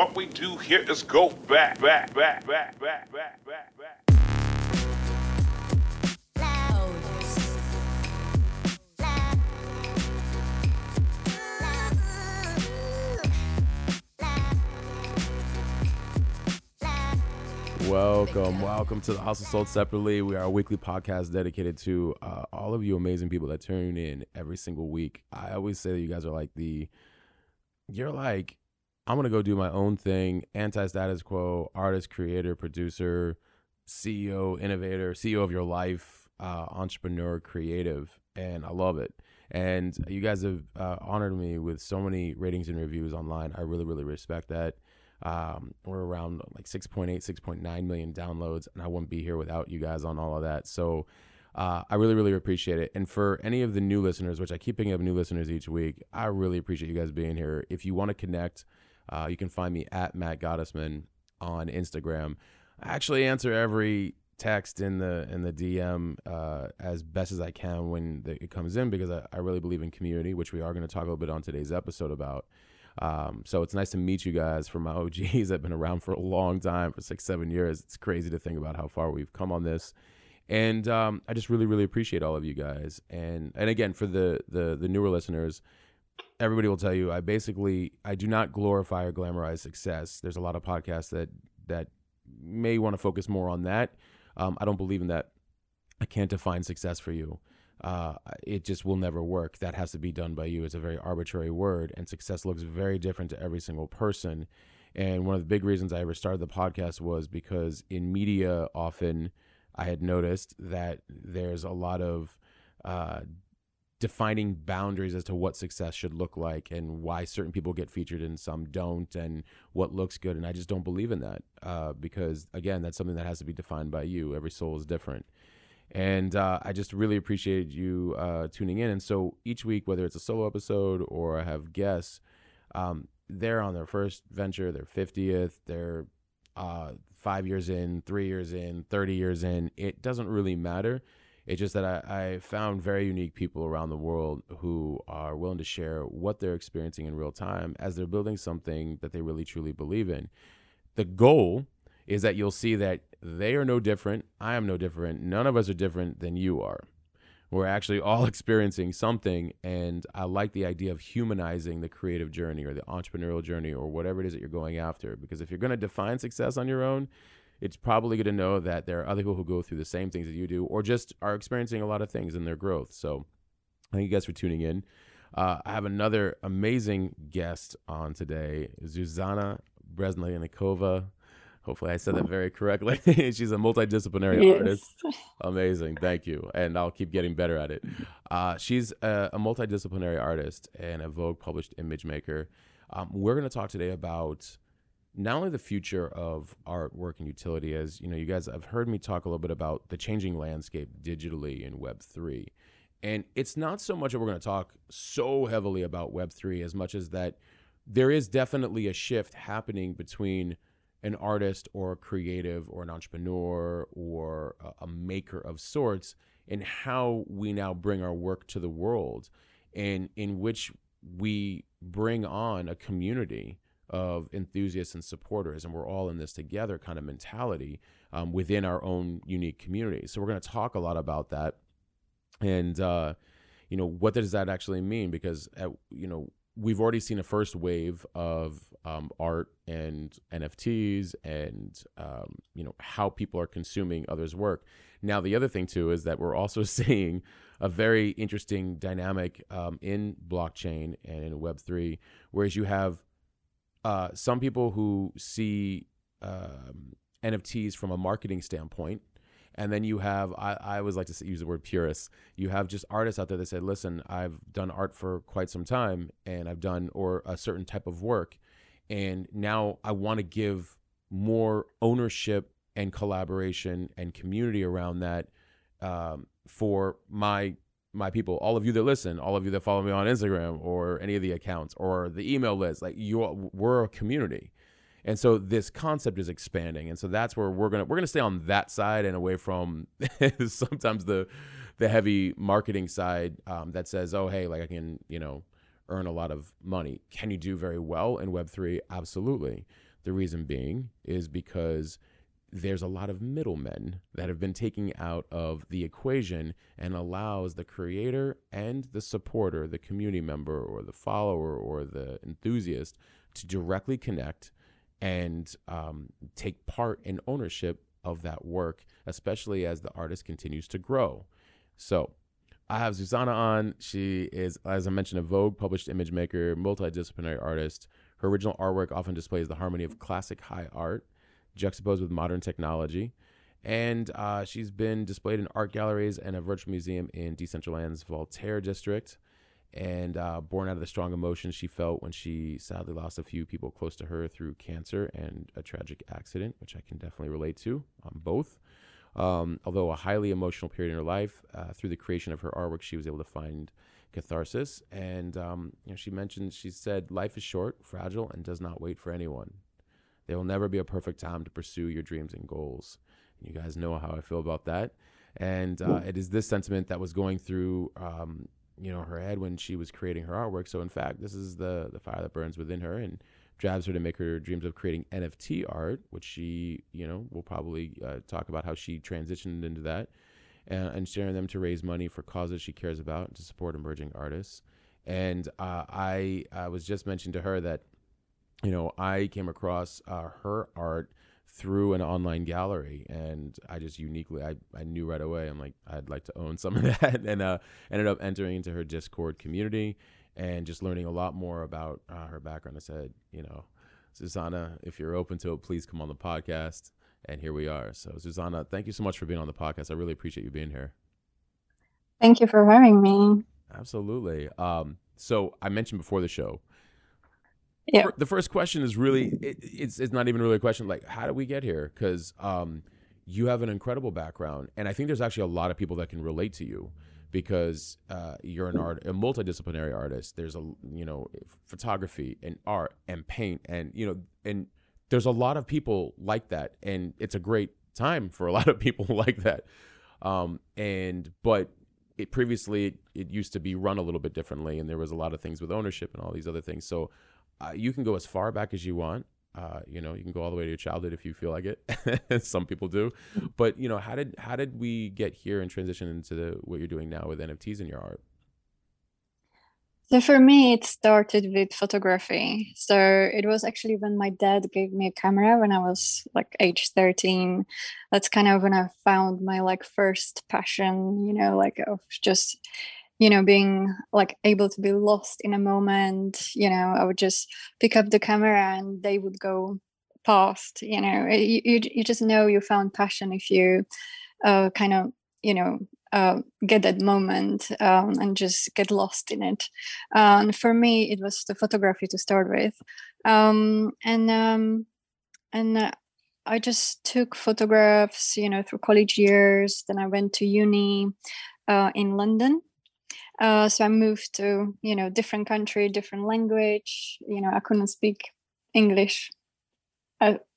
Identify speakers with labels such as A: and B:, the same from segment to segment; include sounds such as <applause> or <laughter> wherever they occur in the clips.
A: What we do here is go back, back, back, back, back, back, back, back.
B: Welcome, welcome to the Hustle Sold Separately. We are a weekly podcast dedicated to uh, all of you amazing people that tune in every single week. I always say that you guys are like the, you're like, I'm gonna go do my own thing, anti-status quo, artist, creator, producer, CEO, innovator, CEO of your life, uh, entrepreneur, creative, and I love it. And you guys have uh, honored me with so many ratings and reviews online. I really, really respect that. Um, we're around like 6.8, 6.9 million downloads, and I wouldn't be here without you guys on all of that. So uh, I really, really appreciate it. And for any of the new listeners, which I keep picking up new listeners each week, I really appreciate you guys being here. If you want to connect, uh, you can find me at Matt Gottesman on Instagram. I actually answer every text in the in the DM uh, as best as I can when the, it comes in because I, I really believe in community, which we are going to talk a little bit on today's episode about. Um, so it's nice to meet you guys from my <laughs> OGs I've been around for a long time, for six, seven years. It's crazy to think about how far we've come on this. And um, I just really, really appreciate all of you guys. And and again, for the the the newer listeners, everybody will tell you I basically I do not glorify or glamorize success. There's a lot of podcasts that that may want to focus more on that. Um, I don't believe in that. I can't define success for you uh, it just will never work. That has to be done by you. It's a very arbitrary word, and success looks very different to every single person. And one of the big reasons I ever started the podcast was because in media, often I had noticed that there's a lot of uh, defining boundaries as to what success should look like and why certain people get featured and some don't and what looks good. And I just don't believe in that uh, because, again, that's something that has to be defined by you. Every soul is different. And uh, I just really appreciate you uh, tuning in. And so each week, whether it's a solo episode or I have guests, um, they're on their first venture, their 50th, they're uh, five years in, three years in, 30 years in. It doesn't really matter. It's just that I, I found very unique people around the world who are willing to share what they're experiencing in real time as they're building something that they really truly believe in. The goal is that you'll see that they are no different. I am no different. None of us are different than you are. We're actually <laughs> all experiencing something. And I like the idea of humanizing the creative journey or the entrepreneurial journey or whatever it is that you're going after. Because if you're going to define success on your own, it's probably good to know that there are other people who go through the same things that you do or just are experiencing a lot of things in their growth. So thank you guys for tuning in. Uh, I have another amazing guest on today, Zuzana Bresnyanikova. Hopefully, I said that very correctly. <laughs> She's a multidisciplinary yes. artist. Amazing. Thank you. And I'll keep getting better at it. Uh, she's a, a, multidisciplinary artist and a Vogue published image maker. Um, we're going to talk today about not only the future of artwork and utility, as you know, you guys have heard me talk a little bit about the changing landscape digitally in Web3. And it's not so much that we're going to talk so heavily about Web3 as much as that there is definitely a shift happening between an artist or a creative or an entrepreneur or a maker of sorts in how we now bring our work to the world and in which we bring on a community of enthusiasts and supporters and we're all in this together kind of mentality um, within our own unique community. So we're going to talk a lot about that. And uh, you know what does that actually mean? Because at, you know we've already seen a first wave of um, art and NFTs and um, you know how people are consuming others' work. Now the other thing too is that we're also <laughs> seeing a very interesting dynamic um, in blockchain and in Web three, whereas you have uh, some people who see um, NFTs from a marketing standpoint and then you have, I, I always like to use the word purists. You have just artists out there that say, listen, I've done art for quite some time and I've done, or a certain type of work. And now I want to give more ownership and collaboration and community around that um, for my my people, all of you that listen, all of you that follow me on Instagram or any of the accounts or the email list, like you, we're a community. And so this concept is expanding, and so that's where we're gonna we're gonna stay on that side and away from <laughs> sometimes the the heavy marketing side um, that says, oh hey, like I can you know earn a lot of money. Can you do very well in Web three? Absolutely. The reason being is because there's a lot of middlemen that have been taken out of the equation and allows the creator and the supporter, the community member or the follower or the enthusiast to directly connect and um, take part in ownership of that work, especially as the artist continues to grow. So, I have Susanna on. She is, as I mentioned, a Vogue published image maker, multidisciplinary artist. Her original artwork often displays the harmony of classic high art juxtaposed with modern technology. And uh, she's been displayed in art galleries and a virtual museum in Decentraland's Voltaire district. And uh, born out of the strong emotions she felt when she sadly lost a few people close to her through cancer and a tragic accident, which I can definitely relate to on both. Um, although a highly emotional period in her life, uh, through the creation of her artwork, she was able to find catharsis. And um, you know, she mentioned, she said, "Life is short, fragile, and does not wait for anyone. There will never be a perfect time to pursue your dreams and goals. You guys know how I feel about that. And uh, it is this sentiment that was going through, um, you know, her head when she was creating her artwork. So in fact, this is the the fire that burns within her and drives her to make her dreams of creating NFT art, which she, you know, will probably uh, talk about how she transitioned into that, and, and, sharing them to raise money for causes she cares about to support emerging artists. And uh, I, I was just mentioning to her that you know, I came across uh, her art through an online gallery and I just uniquely I, I knew right away I'm like I'd like to own <laughs> some of that and uh, ended up entering into her Discord community and just learning a lot more about uh, her background. I said, you know, Susanna, if you're open to it, please come on the podcast. And here we are. So Susanna, thank you so much for being on the podcast. I really appreciate you being here.
C: Thank you for having me.
B: Absolutely. Um, so I mentioned before the show,
C: yeah.
B: the first question is really it, it's it's not even really a question like how did we get here? Because um, you have an incredible background and I think there's actually a lot of people that can relate to you because uh, you're an art a multidisciplinary artist. There's a you know photography and art and paint and you know and there's a lot of people like that and it's a great time for a lot of people <laughs> like that. Um, and but it previously it, it used to be run a little bit differently and there was a lot of things with ownership and all these other things. So uh, you can go as far back as you want. Uh, you know, you can go all the way to your childhood if you feel like it. <laughs> Some people do, but you know, how did how did we get here and transition into the, what you're doing now with NFTs in your art?
C: So for me, it started with photography. So it was actually when my dad gave me a camera when I was like age 13. That's kind of when I found my like first passion, you know, like of just you know being like able to be lost in a moment you know i would just pick up the camera and they would go past you know you, you, you just know you found passion if you uh, kind of you know uh, get that moment um, and just get lost in it and for me it was the photography to start with um, and um, and uh, I just took photographs, you know, through college years. Then I went to uni uh, in London, uh, so I moved to you know different country, different language. You know I couldn't speak English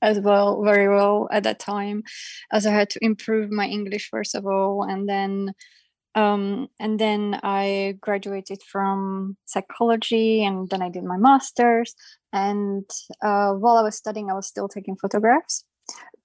C: as, well very well at that time, as I had to improve my English first of all, and then um, and then I graduated from psychology, and then I did my master's. And uh, while I was studying, I was still taking photographs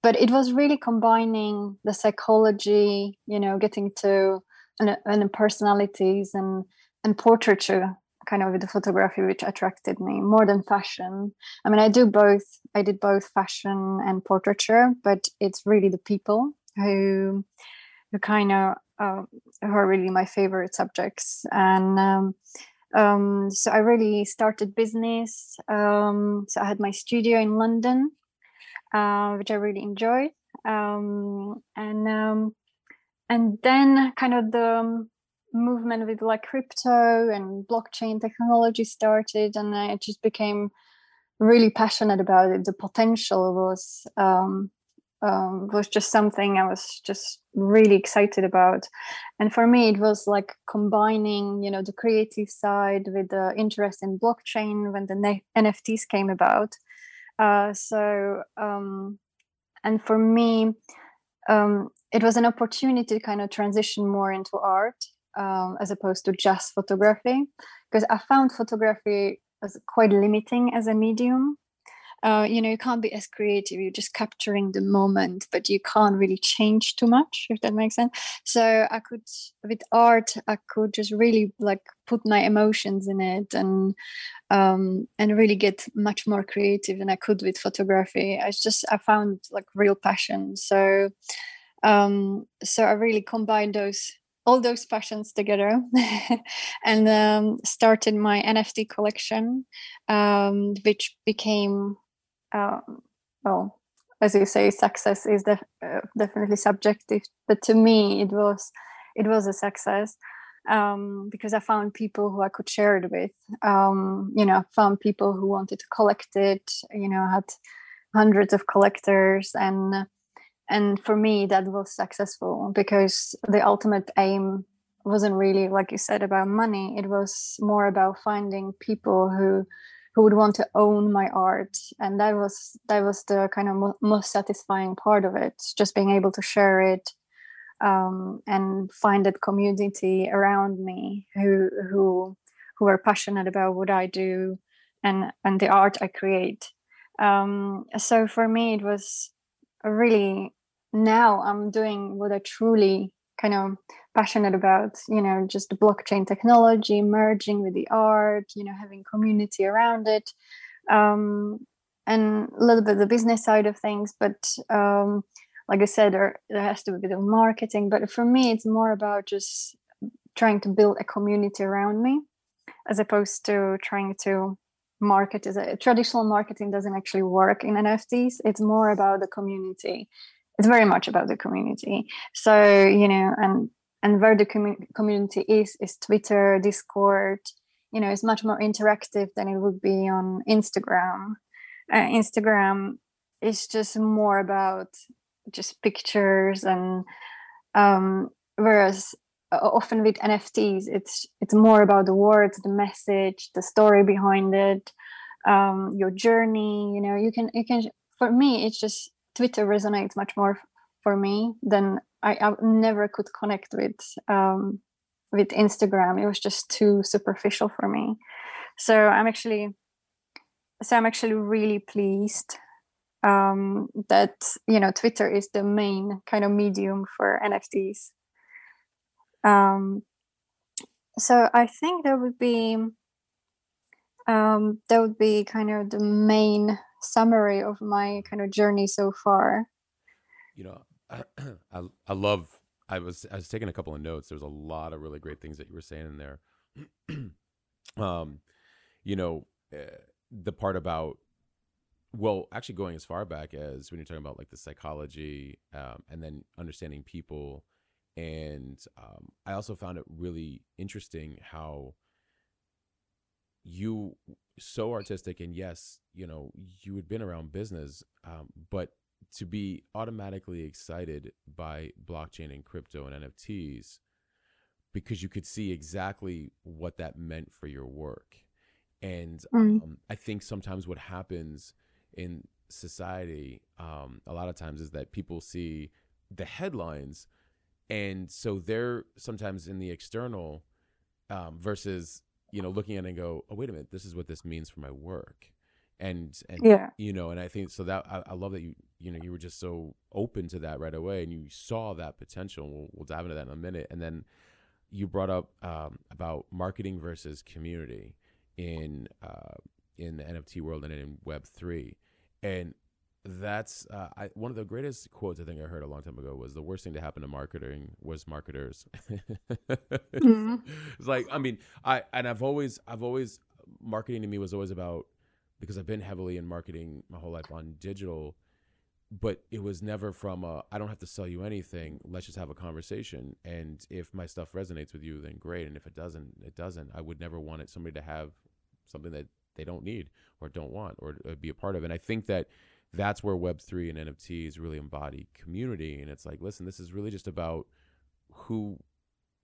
C: but it was really combining the psychology you know getting to and, and personalities and and portraiture kind of with the photography which attracted me more than fashion. I mean i do both i did both fashion and portraiture but it's really the people who who kind of uh, who are really my favorite subjects. And um, um, so i really started business um, so i had my studio in london uh, which i really enjoyed. Um, and um, and then kind of the um, movement with like crypto and blockchain technology started and i just became really passionate about it. The potential was um, um, was just something i was just really excited about. And for me it was like combining you know the creative side with the interest in blockchain when the ne- nfts came about. Uh, so um, and for me um, it was an opportunity to kind of transition more into art um, as opposed to just photography because i found photography as quite limiting as a medium uh, you know you can't be as creative you're just capturing the moment but you can't really change too much if that makes sense. So i could with art i could just really like put my emotions in it and um, and really get much more creative than i could with photography. I just i found like real passion. So um, so i really combined those all those passions together <laughs> and um, started my nft collection um, which became um, well, as you say, success is def- uh, definitely subjective. But to me, it was it was a success um, because I found people who I could share it with. Um, you know, found people who wanted to collect it. You know, had hundreds of collectors, and and for me, that was successful because the ultimate aim wasn't really like you said about money. It was more about finding people who who would want to own my art and that was that was the kind of mo- most satisfying part of it just being able to share it um, and find that community around me who who who are passionate about what I do and and the art I create. Um, so for me, it was really now I'm doing what I truly kind of passionate about you know just the blockchain technology merging with the art you know having community around it um, and a little bit the business side of things. But um, like i said there, there has to be a bit of marketing. But for me it's more about just trying to build a community around me as opposed to trying to market as a traditional marketing doesn't actually work in nfts it's more about the community. It's very much about the community. So you know and and where the com- community is is twitter discord you know it's much more interactive than it would be on instagram. Uh, instagram is just more about just pictures and um, whereas often with nfts it's it's more about the words the message the story behind it um, your journey you know you can you can for me it's just Twitter resonates much more for me than I, I never could connect with um, with Instagram. It was just too superficial for me. So I'm actually so I'm actually really pleased um, that you know Twitter is the main kind of medium for NFTs. Um, so I think that would be um, that would be kind of the main summary of my kind of journey so far.
B: You know, <clears throat> I, I, love. I was I was taking a couple of notes. There's a lot of really great things that you were saying in there. <clears throat> um, you know, uh, the part about well, actually going as far back as when you're talking about like the psychology um, and then understanding people. And um, I also found it really interesting how you so artistic and yes you know you had been around business um, but to be automatically excited by blockchain and crypto and nfts because you could see exactly what that meant for your work and mm. um, i think sometimes what happens in society um, a lot of times is that people see the headlines and so they're sometimes in the external um, versus you know, looking at it and go, oh, wait a minute, this is what this means for my work. And, and,
C: yeah.
B: you know, and I think so that I, I love that you, you know, you were just so open to that right away and you saw that potential. We'll, we'll dive into that in a minute. And then you brought up um, about marketing versus community in, uh, in the NFT world and in Web three. And that's uh, I, one of the greatest quotes I think I heard a long time ago was the worst thing to happen to marketing was marketers. <laughs> mm-hmm. It's like I mean I and I've always I've always marketing to me was always about because I've been heavily in marketing my whole life on digital, but it was never from I don't have to sell you anything. Let's just have a conversation, and if my stuff resonates with you, then great, and if it doesn't, it doesn't. I would never want it somebody to have something that they don't need or don't want or, or be a part of, and I think that that's where Web3 and NFTs really embody community. And it's like, listen, this is really just about who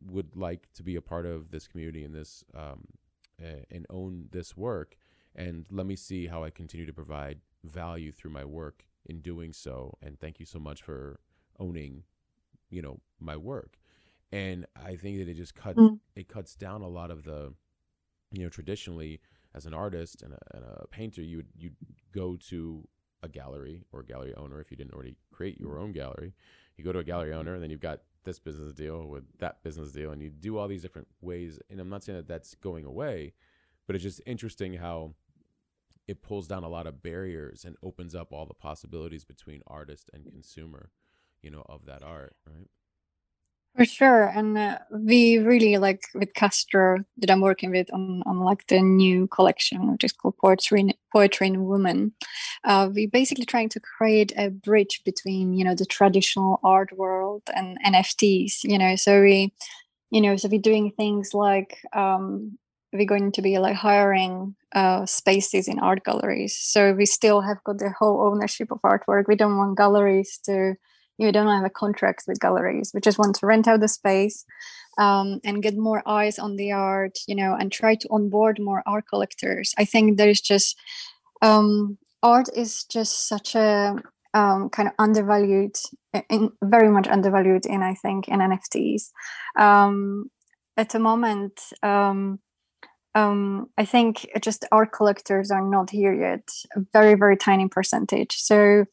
B: would like to be a part of this community and this um, and own this work. And let me see how I continue to provide value through my work in doing so. And thank you so much for owning, you know, my work. And I think that it just cuts mm. it cuts down a lot of the, you know, traditionally as an artist and a, and a painter, you would you go to a gallery or a gallery owner if you didn't already create your own gallery. You go to a gallery owner, and then you've got this business deal with that business deal, and you do all these different ways. And I'm not saying that that's going away, but it's just interesting how it pulls down a lot of barriers and opens up all the possibilities between artist and consumer, you know, of that art, right?
C: For sure, and uh, we really like with Castro that I'm working with on, on like the new collection, which is called Poetry in, Poetry in Women. Uh, we basically trying to create a bridge between you know the traditional art world and NFTs. You know, so we, you know, so we're doing things like um, we're going to be like hiring uh, spaces in art galleries. So we still have got the whole ownership of artwork. We don't want galleries to you don't have a contract with galleries we just want to rent out the space um, and get more eyes on the art you know and try to onboard more art collectors i think there's just um, art is just such a um, kind of undervalued in, very much undervalued in i think in nfts um, at the moment um, I think just art collectors are not here yet, a very, very tiny percentage. So,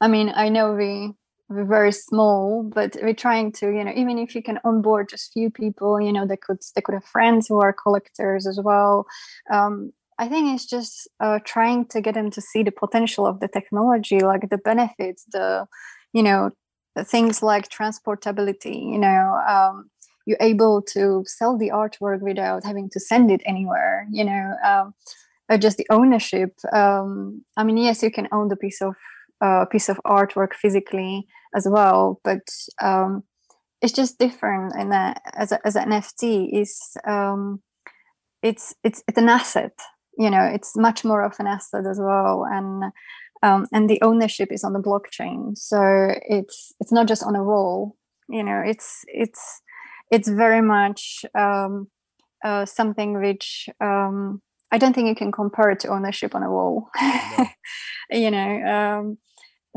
C: I mean, I know we we're very small but we're trying to you know even if you can onboard just few people you know they could they could have friends who are collectors as well um, i think it's just uh, trying to get them to see the potential of the technology like the benefits the you know the things like transportability you know um, you're able to sell the artwork without having to send it anywhere you know um, uh, just the ownership um, i mean yes you can own the piece of a piece of artwork physically as well but um, it's just different that as, a, as an nft is um, it's it's it's an asset you know it's much more of an asset as well and um, and the ownership is on the blockchain so it's it's not just on a wall you know it's it's it's very much um, uh, something which um, I don't think you can compare it to ownership on a wall. No. <laughs> you know, um,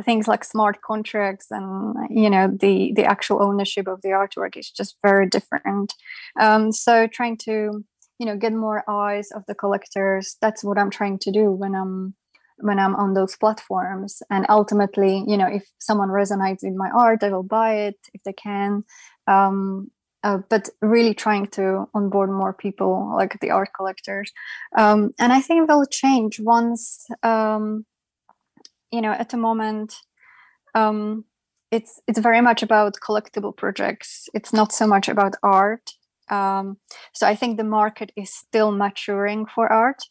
C: things like smart contracts and you know the the actual ownership of the artwork is just very different um, so trying to you know get more eyes of the collectors that's what i'm trying to do when i'm when i'm on those platforms and ultimately you know if someone resonates with my art they will buy it if they can um, uh, but really trying to onboard more people like the art collectors. Um, and i think they'll change once um, you know at the moment um, it's it's very much about collectible projects. It's not so much about art. Um, so i think the market is still maturing for art.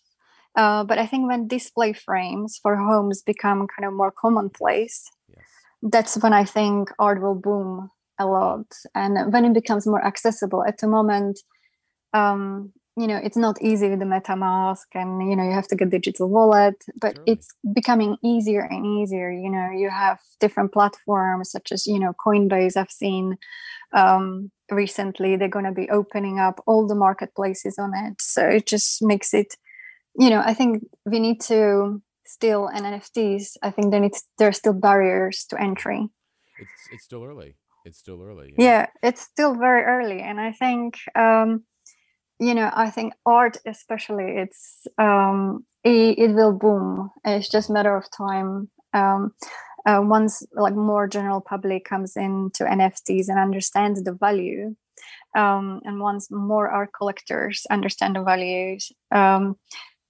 C: Uh, but i think when display frames for homes become kind of more commonplace yes. that's when i think art will boom a lot. And when it becomes more accessible at the moment um, you know it's not easy with the metamask and you know you have to get digital wallet but sure. it's becoming easier and easier. You know you have different platforms such as you know coinbase i've seen um, recently. They're going to be opening up all the marketplaces on it. So it just makes it you know i think we need to still and nfts i think there needs there are still barriers to entry.
B: It's it's still early it's still early
C: yeah, yeah it's still very early and i think um you know i think art especially it's um it, it will boom. It's just matter of time um uh, once like more general public comes into nfts and understands the value um, and once more art collectors understand the values um,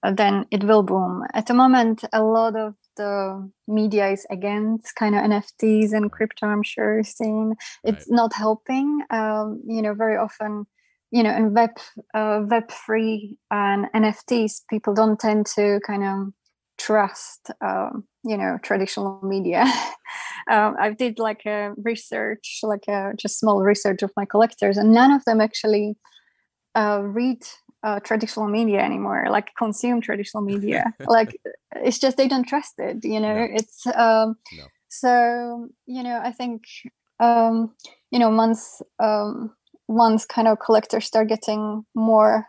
C: then it will boom. At the moment a lot of the media is against kind of nfts and crypto i'm sure seeing it's right. not helping um, you know very often you know, in web uh, web free and NFTs, people don't tend to kind of trust, um, you know, traditional media. <laughs> um, I did like a research, like a just small research of my collectors, and none of them actually uh, read uh, traditional media anymore, like consume traditional <laughs> media. like it's just they don't trust it. You know, no. it's um, no. so you know. I think um, you know once um, once kind of collectors start getting more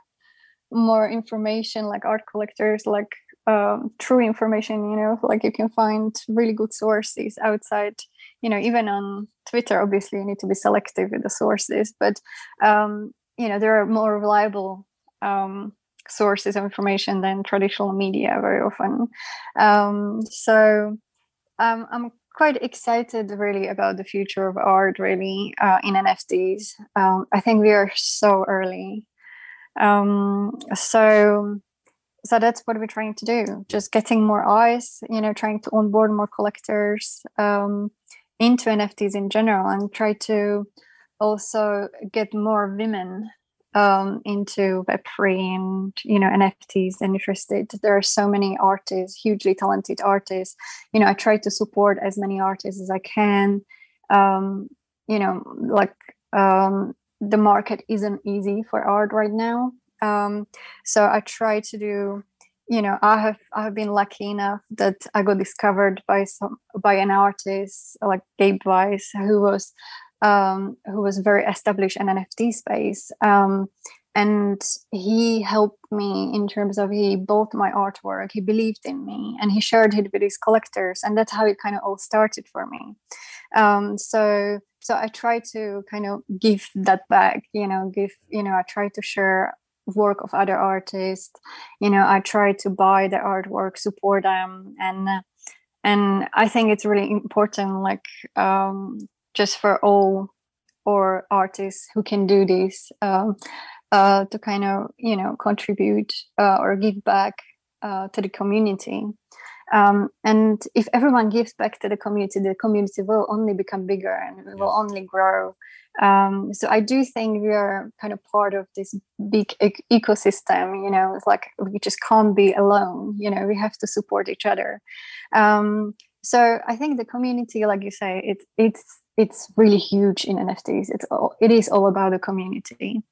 C: more information like art collectors like um, true information you know like you can find really good sources outside you know even on twitter obviously you need to be selective with the sources but um, you know there are more reliable um, sources of information than traditional media very often. Um, so um, I'm quite excited really about the future of art really uh, in NFTs. Um, I think we are so early. Um, so so that's what we're trying to do just getting more eyes you know trying to onboard more collectors um, into nfts in general and try to also get more women um, into web3 and you know nfts and interested. There are so many artists hugely talented artists. You know i try to support as many artists as i can. Um, you know like um, the market isn't easy for art right now. Um, so I try to do, you know, I have I have been lucky enough that I got discovered by some by an artist like Gabe Weis, who was um, who was very established in NFT space. Um, and he helped me in terms of he bought my artwork he believed in me and he shared it with his collectors and that's how it kind of all started for me um, so so i try to kind of give that back you know give you know i try to share work of other artists you know i try to buy the artwork support them and and i think it's really important like um, just for all or artists who can do this um, uh, to kind of you know contribute uh, or give back uh, to the community um, and if everyone gives back to the community the community will only become bigger and it will only grow um, so I do think we are kind of part of this big e- ecosystem. You know, it's like we just can't be alone. You know, we have to support each other. Um, so I think the community, like you say, it's it's it's really huge in NFTs. It's all it is all about the community.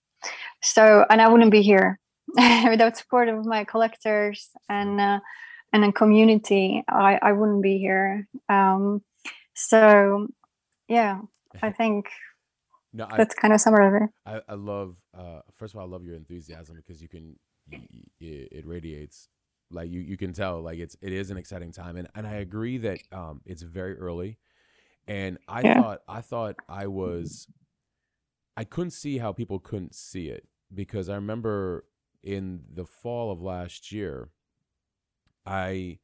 C: So and I wouldn't be here <laughs> without support of my collectors and uh, and a community. I I wouldn't be here. Um, so yeah, I think no, I, that's kind of summary.
B: I, I love. Uh, first of all, I love your enthusiasm because you can. It, it radiates like you you can tell like it's it is an exciting time and and I agree that um it's very early and I yeah. thought I thought I was I couldn't see how people couldn't see it because I remember in the fall of last year I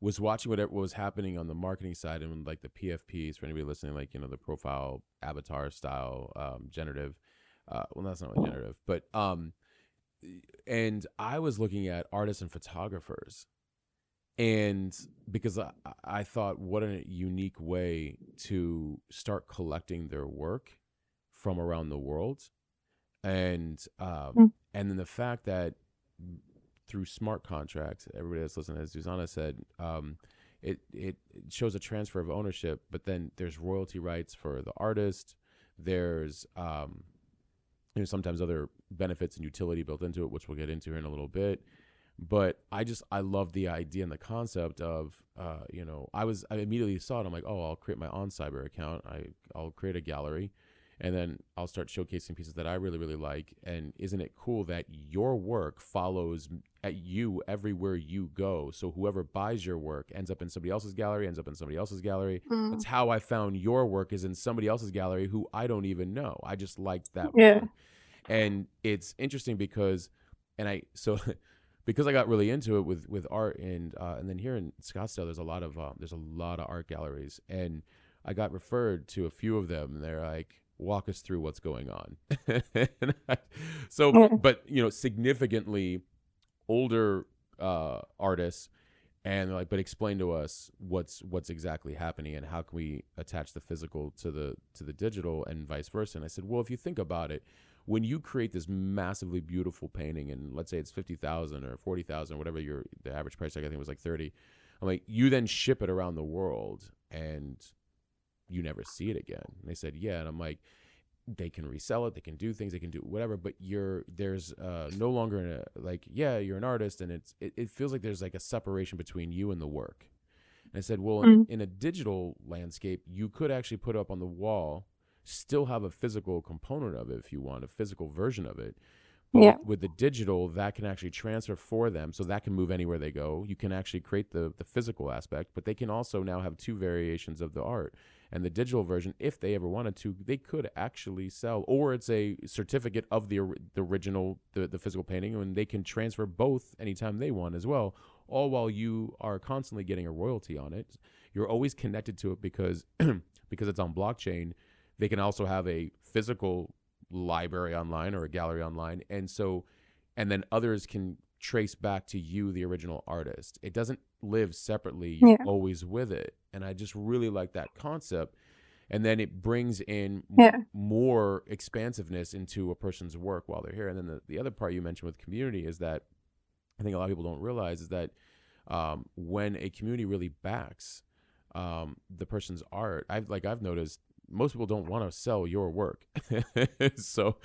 B: was watching what was happening on the marketing side and like the PFPs for anybody listening, like you know the profile avatar style um, generative. Uh, well, that's not really generative, but um, and I was looking at artists and photographers, and because I, I thought what a unique way to start collecting their work from around the world, and um, mm. and then the fact that through smart contracts. Everybody that's listening, as Zuzana said, um, it, it shows a transfer of ownership, but then there's royalty rights for the artist. There's um, you know sometimes other benefits and utility built into it, which we'll get into here in a little bit. But I just I love the idea and the concept of uh, you know I was I immediately saw it. I'm like, oh, I'll create my OnCyber account. I I'll create a gallery and then I'll start showcasing pieces that I really really like. And isn't it cool that your work follows at you everywhere you go? So whoever buys your work ends up in somebody else's gallery, ends up in somebody else's gallery. Mm. That's how I found your work is in somebody else's gallery who I don't even know. I just liked that.
C: Yeah.
B: One. And it's interesting because, and I <laughs> so. Because I got really into it with with art and uh, and then here in Scottsdale, there's a lot of um, there's a lot of art galleries, and I got referred to a few of them. And they're like, walk us through what's going on. <laughs> so, but you know, significantly older uh, artists, and like, but explain to us what's what's exactly happening and how can we attach the physical to the to the digital and vice versa. And I said, well, if you think about it. When you create this massively beautiful painting, and let's say it's fifty thousand or forty thousand, whatever your the average price, tag I think was like thirty. I'm like, you then ship it around the world, and you never see it again. And they said, yeah. And I'm like, they can resell it, they can do things, they can do whatever, but you're there's uh, no longer a, like, yeah, you're an artist, and it's it, it, feels like there's like a separation between you and the work. And I said, well, mm-hmm. in, in a digital landscape, you could actually put up on the wall, still have a physical component of it if you want, a physical version of it, But
C: Yeah.
B: with, with the digital, that can actually transfer for them, so that can move anywhere they go. You can actually create the the physical aspect, but they can also now have two variations of the art. And the digital version, if they ever wanted to, they could actually sell, or it's a certificate of the the original the, the physical painting, and they can transfer both anytime they want as well. All while you are constantly getting a royalty on it. You're always connected to it because <clears throat> because it's on blockchain. They can also have a physical library online or a gallery online, and so and then others can trace back to you, the original artist. It doesn't live separately. You're
C: Yeah.
B: always with it, and I just really like that concept. And then it brings in
C: Yeah.
B: more expansiveness into a person's work while they're here. And then the, the other part you mentioned with community is that I think a lot of people don't realize is that um, when a community really backs um, the person's art, I've like I've noticed most people don't want to sell your work. <laughs> so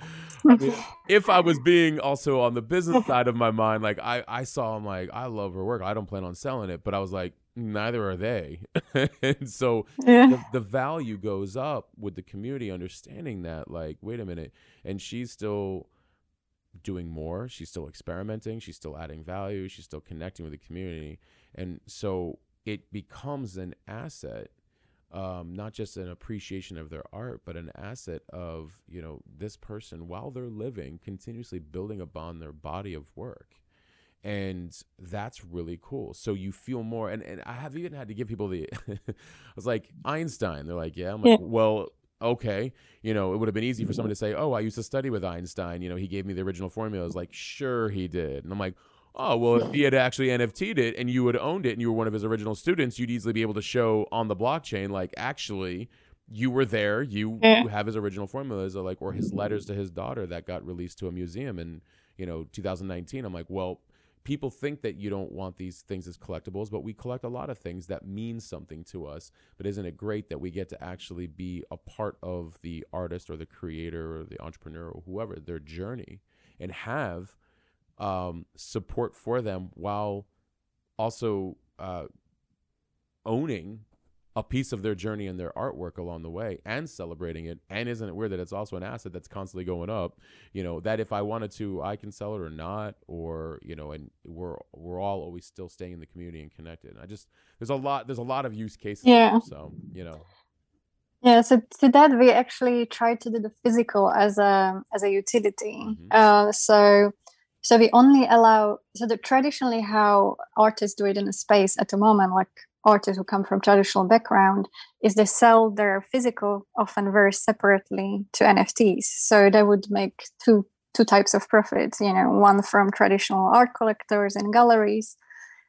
B: I mean, <laughs> if I was being also on the business side of my mind, like I, I saw, I'm like, I love her work. I don't plan on selling it, but I was like, neither are they. <laughs> and so
C: yeah.
B: the, the value goes up with the community understanding that, like, wait a minute. And she's still doing more. She's still experimenting. She's still adding value. She's still connecting with the community. And so it becomes an asset um, not just an appreciation of their art, but an asset of you know this person while they're living, continuously building upon their body of work, and that's really cool. So you feel more, and, and I have even had to give people the, <laughs> I was like Einstein. They're like, yeah, I'm like,
C: Yeah.
B: well, okay, you know, it would have been easy for someone to say, oh, I used to study with Einstein. You know, he gave me the original formula. I was like, sure, he did, and I'm like. Oh well, if he had actually NFT'd it and you had owned it and you were one of his original students, you'd easily be able to show on the blockchain like actually you were there, you,
C: Yeah.
B: you have his original formulas or like or his letters to his daughter that got released to a museum in you know 2019. I'm like, well, people think that you don't want these things as collectibles, but we collect a lot of things that mean something to us. But isn't it great that we get to actually be a part of the artist or the creator or the entrepreneur or whoever their journey and have um, support for them while also uh, owning a piece of their journey and their artwork along the way and celebrating it and isn't it weird that it's also an asset that's constantly going up you know that if i wanted to i can sell it or not or you know and we're we're all always still staying in the community and connected i just there's a lot there's a lot of use cases
C: Yeah.
B: so you know
C: Yeah, so to that we actually tried to do the physical as a as a utility.
B: Mhm.
C: Uh, so so we only allow so the traditionally how artists do it in a space at the moment, like artists who come from traditional background, is they sell their physical often very separately to NFTs. So they would make two two types of profits. You know, one from traditional art collectors and galleries,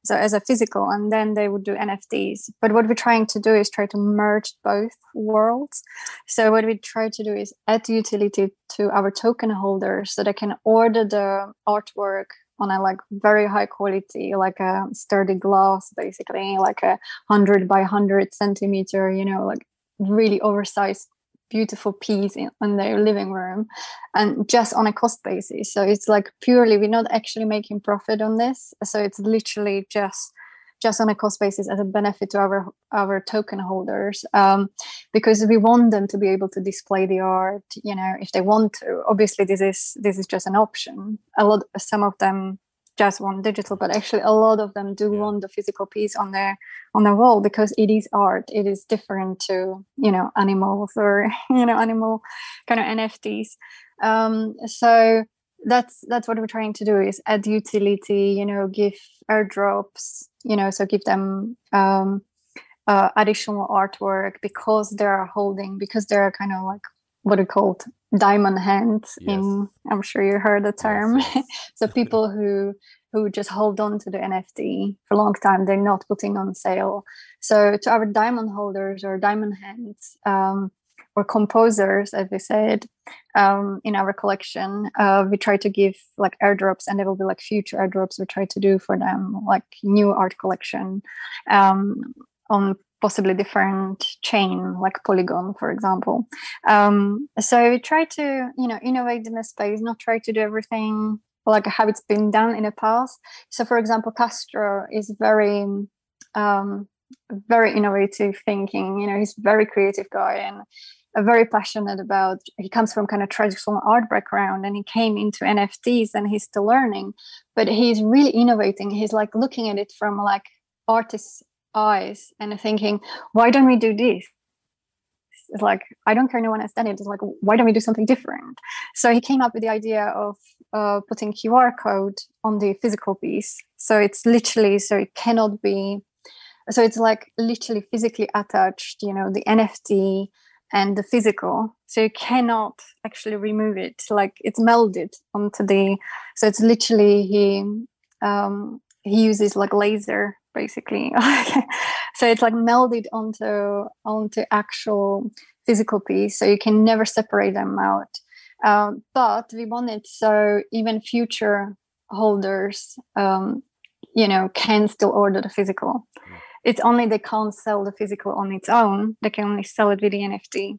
C: so as a physical and then they would do nfts but what we're trying to do is try to merge both worlds. So what we try to do is add utility to our token holders so they can order the artwork on a like very high quality like a sturdy glass basically like a 100 by 100 centimeter you know like really oversized beautiful piece in, in their living room and just on a cost basis. So it's like purely we're not actually making profit on this. So it's literally just just on a cost basis as a benefit to our our token holders um, because we want them to be able to display the art you know if they want to. Obviously this is this is just an option. A lot some of them just want digital but actually a lot of them do
B: Yeah.
C: want the physical piece on their on their wall because it is art it is different to you know animals or <laughs> you know animal kind of nfts um so that's that's what we're trying to do is add utility you know give airdrops you know so give them um uh, additional artwork because they're holding because they're kind of like what are called diamond hands in i'm sure you heard the term.
B: Yes, yes. <laughs>
C: so people who who just hold on to the nft for a long time they're not putting on sale. So to our diamond holders or diamond hands um, or composers as we said um, in our collection uh, we try to give like airdrops and there will be like future airdrops we try to do for them like new art collection um, on possibly different chain like polygon for example. Um, so we try to you know innovate in the space not try to do everything like how it's been done in the past. So for example castro is very um, very innovative thinking. You know he's a very creative guy and very passionate about he comes from kind of traditional art background and he came into nfts and he's still learning but he's really innovating. He's like looking at it from like artist's eyes and thinking why don't we do this? It's like i don't care no one has done it. It's like why don't we do something different? So he came up with the idea of uh, putting qr code on the physical piece. So it's literally so it cannot be so it's like literally physically attached you know the nft and the physical. So you cannot actually remove it. Like it's melded onto the so it's literally he um he uses like laser basically. <laughs> So it's like melded onto onto actual physical piece so you can never separate them out. Um, but we want it so even future holders um, you know can still order the physical. It's only they can't sell the physical on its own they can only sell it with the nft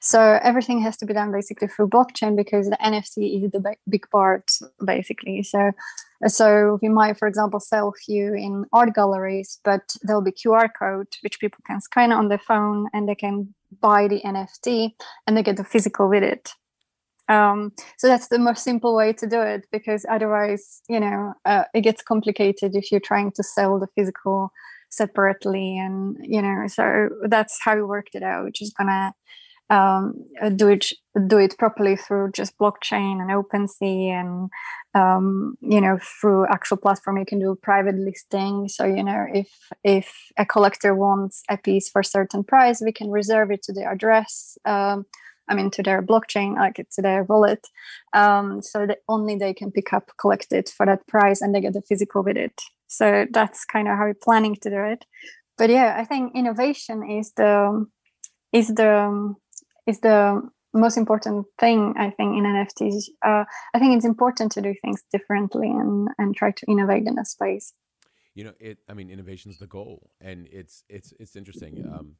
C: so everything has to be done basically through blockchain because the nft is the big part basically. So so we might for example sell few in art galleries but there'll be qr code which people can scan on their phone and they can buy the nft and they get the physical with it. Um, so that's the most simple way to do it because otherwise you know uh, it gets complicated if you're trying to sell the physical separately and you know so that's how we worked it out which is gonna um, do it do it properly through just blockchain and OpenSea and um, you know through actual platform you can do private listing. So you know if if a collector wants a piece for a certain price, we can reserve it to their address. Um, I mean to their blockchain, like to their wallet, um, so that only they can pick up, collect it for that price, and they get the physical with it. So that's kind of how we're planning to do it. But yeah, I think innovation is the is the is the most important thing I think in NFTs. Uh, I think it's important to do things differently and and try to innovate in a space.
B: You know, it. I mean, innovation is the goal, and it's it's it's interesting. Um,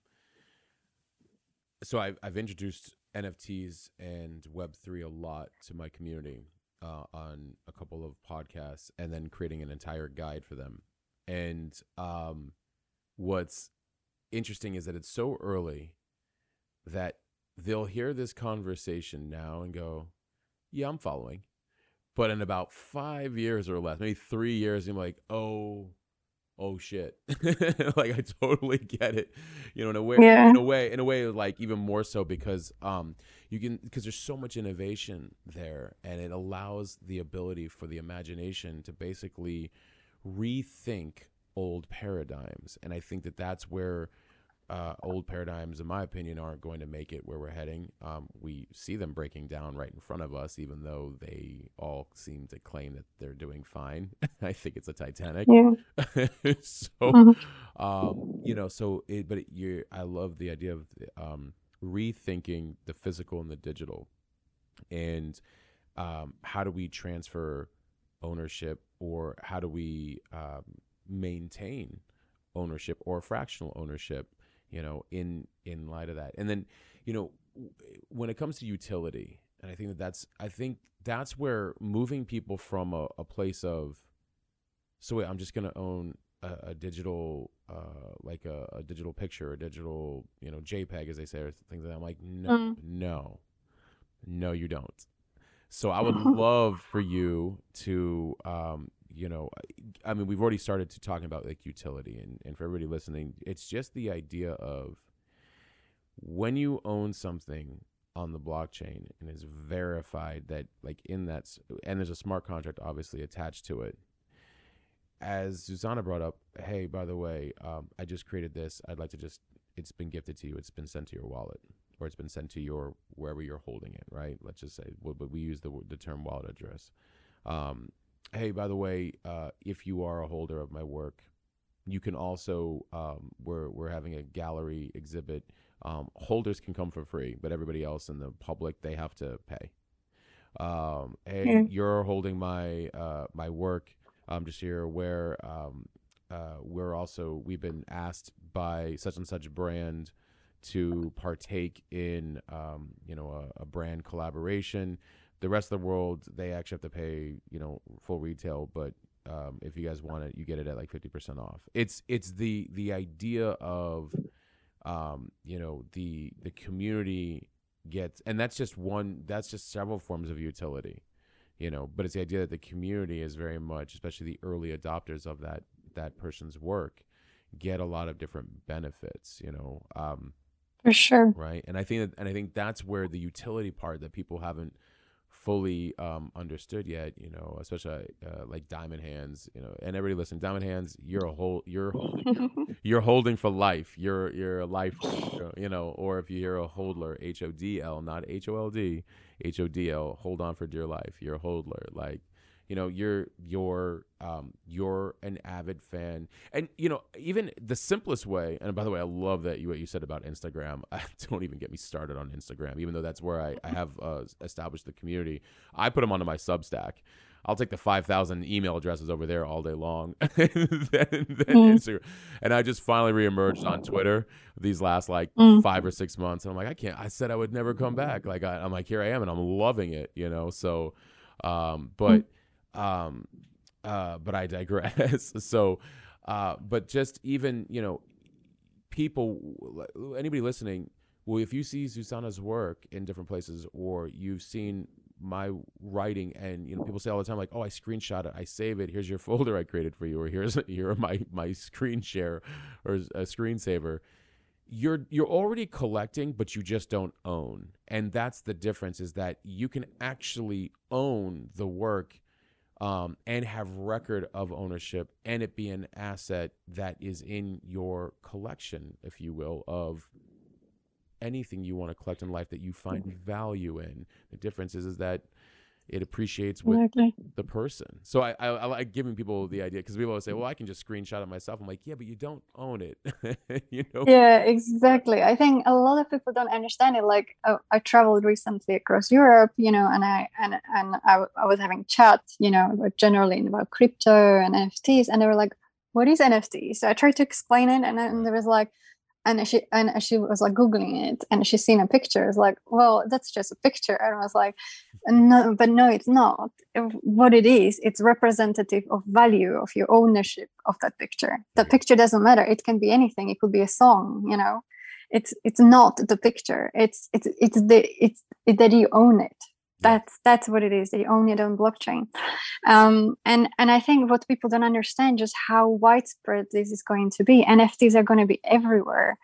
B: so I've I've introduced NFTs and Web three a lot to my community uh, on a couple of podcasts, and then creating an entire guide for them. And um, what's interesting is that it's so early that they'll hear this conversation now and go, "Yeah, I'm following." But in about five years or less, maybe three years, I'm like, "Oh, oh shit!" <laughs> like I totally get it. You know, in a way, yeah. in a way, in a way, like even more so because um, you can because there's so much innovation there, and it allows the ability for the imagination to basically rethink old paradigms, and I think that that's where uh, old paradigms, in my opinion, aren't going to make it where we're heading. Um, we see them breaking down right in front of us, even though they all seem to claim that they're doing fine. <laughs> I think it's a Titanic. Yeah. <laughs> so, mm-hmm. um, you know, so it, but you, I love the idea of um, rethinking the physical and the digital, and um, how do we transfer ownership, or how do we um, maintain ownership or fractional ownership you know, in in light of that. And then, you know, when it comes to utility, and I think that that's I think that's where moving people from a, a place of, so wait, I'm just gonna own a, a digital, uh, like a, a, digital picture, a digital, you know, JPEG as they say, or things like that. I'm like, no, mm. no, no, you don't. So I would love for you to um, you know, I mean, we've already started to talking about like utility, and, and for everybody listening, it's just the idea of when you own something on the blockchain and is verified that like in that and there's a smart contract obviously attached to it. As susanna brought up hey by the way um, i just created this. I'd like to just it's been gifted to you. It's been sent to your wallet or it's been sent to your wherever you're holding it right? Let's just say but we use the, the term wallet address. Um, hey, by the way, uh, if you are a holder of my work, you can also um, we're we're having a gallery exhibit. Um, holders can come for free, but everybody else in the public they have to pay. Um, hey, yeah. you're holding my uh, my work. I'm just here where um, uh, we're also we've been asked by such and such brand to partake in um, you know a, a brand collaboration the rest of the world they actually have to pay you know full retail but um, if you guys want it you get it at like 50% off it's it's the the idea of um, you know, the the community gets, and that's just one. That's just several forms of utility, you know. But it's the idea that the community is very much, especially the early adopters of that that person's work, get a lot of different benefits, you know. Um,
C: For sure.
B: right and i think that, and i think that's where the utility part that people haven't fully um, understood yet you know especially uh, like diamond hands you know and everybody listen diamond hands you're a whole you're holding, <laughs> you're holding for life. You're you're a life you know or if you hear a hodler h-o-d-l not h-o-l-d h-o-d-l hold on for dear life. You're a hodler. Like you know you're you're um you're an avid fan and you know even the simplest way and by the way i love that you what you said about instagram <laughs> i don't even get me started on instagram even though that's where i, I have uh, established the community i put them onto my substack I'll take the 5,000 email addresses over there all day long. <laughs> then, then
C: Mm.
B: Instagram. And I just finally reemerged on Twitter these last like
C: Mm.
B: five or six months. And I'm like, I can't, I said I would never come back. Like, I, I'm like, here I am and I'm loving it, you know? So, um, but, um, uh, but I digress. <laughs> so, uh, but just even, you know, people, anybody listening, well, if you see Susanna's work in different places or you've seen my writing and you know people say all the time like oh i screenshot it. I save it. Here's your <laughs> folder i created for you or here's <laughs> here are my my screen share or a screensaver. You're you're already collecting but you just don't own. And that's the difference is that you can actually own the work um, and have record of ownership and it be an asset that is in your collection if you will of anything you want to collect in life that you find value in. The difference is is that it appreciates with
C: Exactly.
B: the person. So I, I, I like giving people the idea because people always say, "Well, I can just screenshot it myself." I'm like, "Yeah, but you don't own it." <laughs> you know?
C: Yeah, exactly. I think a lot of people don't understand it. Like, oh, I traveled recently across Europe, you know, and I and and I, I was having chat, you know, about generally about crypto and NFTs, and they were like, "What is NFT?" So I tried to explain it, and then there was like, and she and she was like googling it, and she's seen a picture. It's like, well, that's just a picture, and I was like, no, but no, it's not. What it is, it's representative of value of your ownership of that picture. The picture doesn't matter. It can be anything. It could be a song. You know, it's it's not the picture. It's it's it's the it's it, that you own it. That's that's what it is. they own it on blockchain. Um, and and I think what people don't understand just how widespread this is going to be. NFTs are going to be everywhere.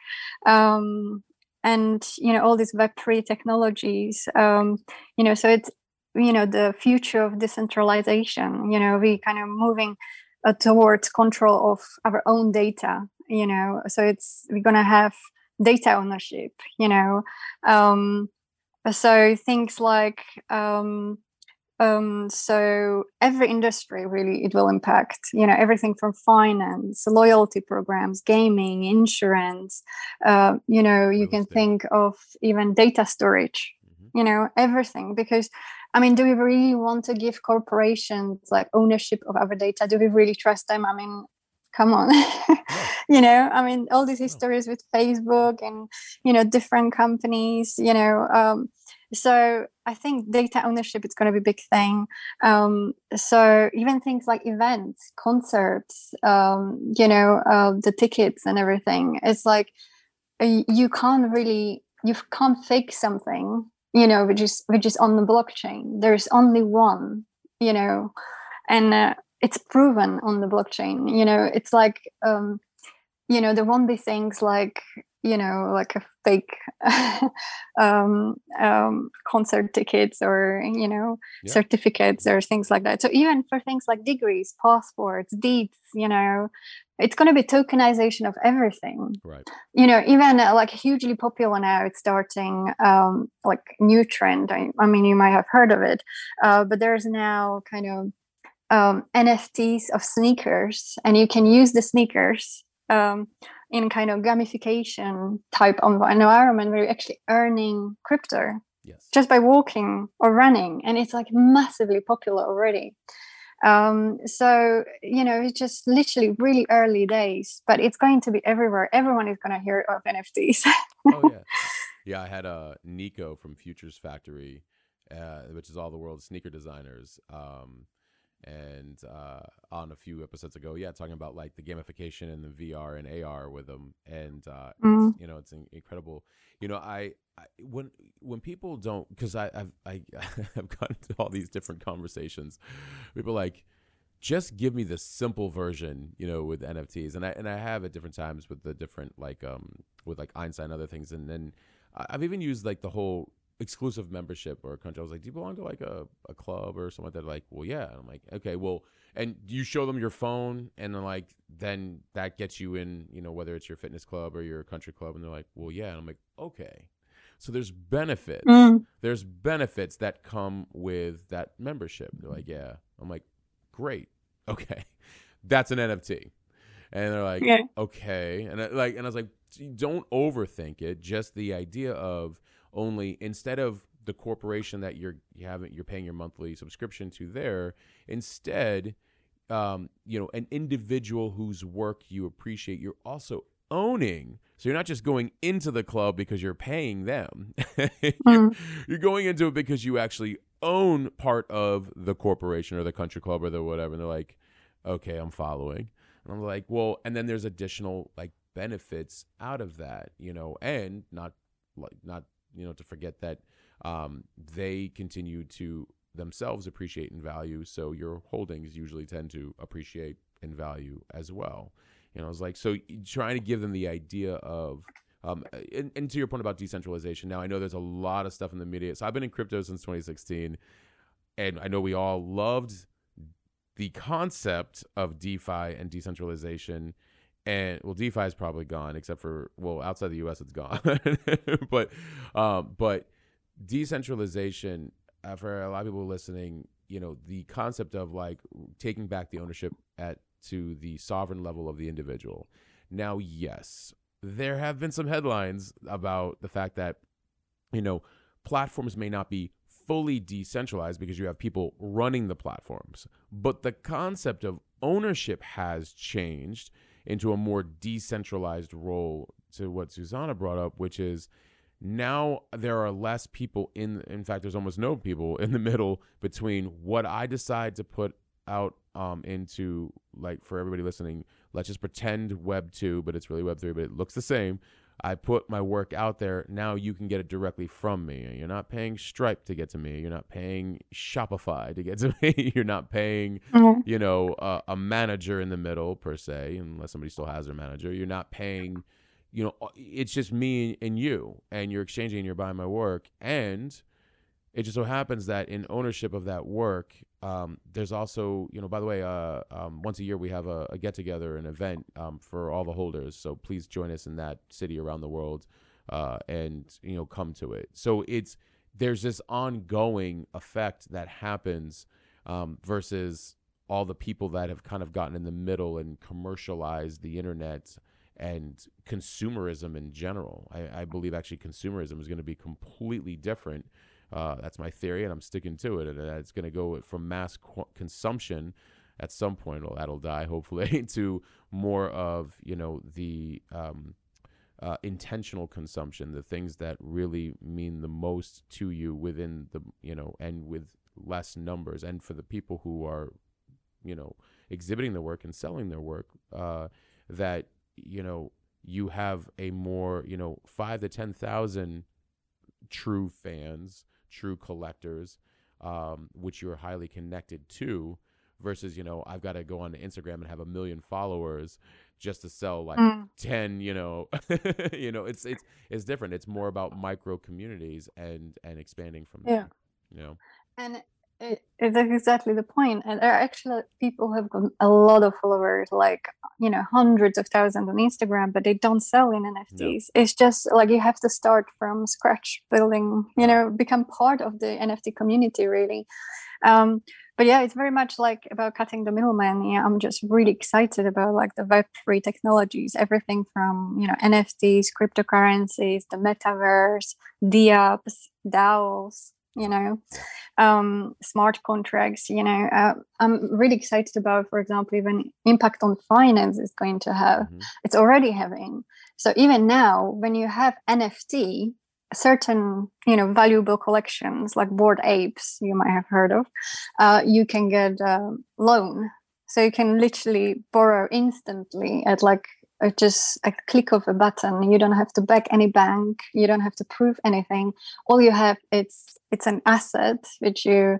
C: Um, and you know all these web3 technologies um, you know so it's you know the future of decentralization you know we kind of moving uh, towards control of our own data you know so it's we're going to have data ownership you know um, so things like um, um, so every industry really it will impact you know everything from finance loyalty programs gaming insurance uh, you know you can think of even data storage
B: Mhm.
C: you know everything because i mean do we really want to give corporations like ownership of our data? Do we really trust them? I mean come on. <laughs> You know i mean all these histories with facebook and you know different companies you know um, so i think data ownership is going to be a big thing. Um, so even things like events concerts um, you know uh, the tickets and everything it's like uh, you can't really you can't fake something you know which is which is on the blockchain. There's only one you know and uh, it's proven on the blockchain you know it's like um you know there won't be things like you know like a fake <laughs> um, um concert tickets or you know
B: Yeah.
C: certificates or things like that so even for things like degrees passports deeds you know it's going to be tokenization of everything
B: Right.
C: you know even uh, like hugely popular now it's starting um like new trend i, I mean you might have heard of it uh, but there's now kind of um, nfts of sneakers and you can use the sneakers um, in kind of gamification type of environment where you're actually earning crypto
B: Yes.
C: just by walking or running and it's like massively popular already um so you know it's just literally really early days but it's going to be everywhere everyone is going to hear of nfts <laughs>
B: oh yeah. Yeah, I had uh, Nico from Futures Factory, uh, which is all the world's sneaker designers. Um, and uh, on a few episodes ago, yeah, talking about like the gamification and the VR and AR with them, and uh,
C: Mm.
B: it's, you know, it's incredible. You know, I, I when when people don't, because I I've I, <laughs> I've gotten to all these different conversations. People like, just give me the simple version, you know, with NFTs, and I and I have at different times with the different like um with like Einstein and other things, and then I've even used like the whole exclusive membership or a country. I was like, do you belong to like a, a club or something like that? Like, well, yeah. And I'm like, okay, well, and you show them your phone, and then like then that gets you in, you know, whether it's your fitness club or your country club, and they're like, well, yeah. And I'm like, okay. So there's benefits.
C: Mm.
B: There's benefits that come with that membership. They're like, yeah. I'm like, great. Okay. <laughs> That's an NFT. And they're like,
C: Yeah.
B: okay. And I, like, and I was like, don't overthink it. Just the idea of only instead of the corporation that you're you haven't you're paying your monthly subscription to there, instead, um, you know, an individual whose work you appreciate, you're also owning. So you're not just going into the club because you're paying them. <laughs> you're,
C: Mm.
B: you're going into it because you actually own part of the corporation or the country club or the whatever. And they're like, okay, I'm following. And I'm like, well, and then there's additional like benefits out of that, you know, and not like not you know to forget that um, they continue to themselves appreciate in value, so your holdings usually tend to appreciate in value as well. You know, it's like so trying to give them the idea of um, and, and to your point about decentralization. Now I know there's a lot of stuff in the media. So I've been in crypto since 2016, and I know we all loved the concept of DeFi and decentralization. And well, DeFi is probably gone, except for well, outside the U.S. it's gone. <laughs> but um, but decentralization uh, for a lot of people listening, you know, the concept of like taking back the ownership at to the sovereign level of the individual. Now, yes, there have been some headlines about the fact that you know platforms may not be fully decentralized because you have people running the platforms, but the concept of ownership has changed into a more decentralized role to what Susanna brought up, which is now there are less people in in fact there's almost no people in the middle between what I decide to put out um into like for everybody listening let's just pretend web 2 but it's really web 3 but it looks the same I put my work out there now you can get it directly from me you're not paying Stripe to get to me you're not paying Shopify to get to <laughs> me you're not paying
C: Mm.
B: you know, uh, a manager in the middle per se, unless somebody still has their manager. You're not paying, you know, it's just me and you, and you're exchanging and you're buying my work. And it just so happens that in ownership of that work, um, there's also, you know, by the way, uh, um, once a year we have a, a get together, an event um, for all the holders. So please join us in that city around the world uh, and, you know, come to it. So it's, there's this ongoing effect that happens um, versus all the people that have kind of gotten in the middle and commercialized the internet and consumerism in general. I, I believe actually consumerism is going to be completely different. Uh, that's my theory, and I'm sticking to it. And it's going to go from mass consumption at some point, well, that'll die hopefully, <laughs> to more of you know the um, uh, intentional consumption, the things that really mean the most to you within the you know and with less numbers, and for the people who are you know exhibiting their work and selling their work uh, that you know you have a more you know five to ten thousand true fans true collectors um, which you're highly connected to versus you know i've got to go on instagram and have a million followers just to sell like
C: Mm.
B: 10 you know <laughs> you know it's it's it's different it's more about micro communities and and expanding from
C: Yeah.
B: there you know
C: And that's exactly the point. And there are actually people who have got a lot of followers, like you know, hundreds of thousands on Instagram, but they don't sell in NFTs. It's just like you have to start from scratch, building, you know, become part of the NFT community, really. Um, but yeah, it's very much like about cutting the middleman. Yeah, I'm just really excited about like the Web3 technologies, everything from you know NFTs, cryptocurrencies, the metaverse, DApps, DAOs, you know um, smart contracts. You know, uh, I'm really excited about, for example, even impact on finance is going to have.
B: Mhm.
C: It's already having. So even now, when you have NFT, certain you know valuable collections like Bored Apes you might have heard of uh, you can get a loan so you can literally borrow instantly at like just a click of a button. You don't have to back any bank. You don't have to prove anything. All you have it's it's an asset which you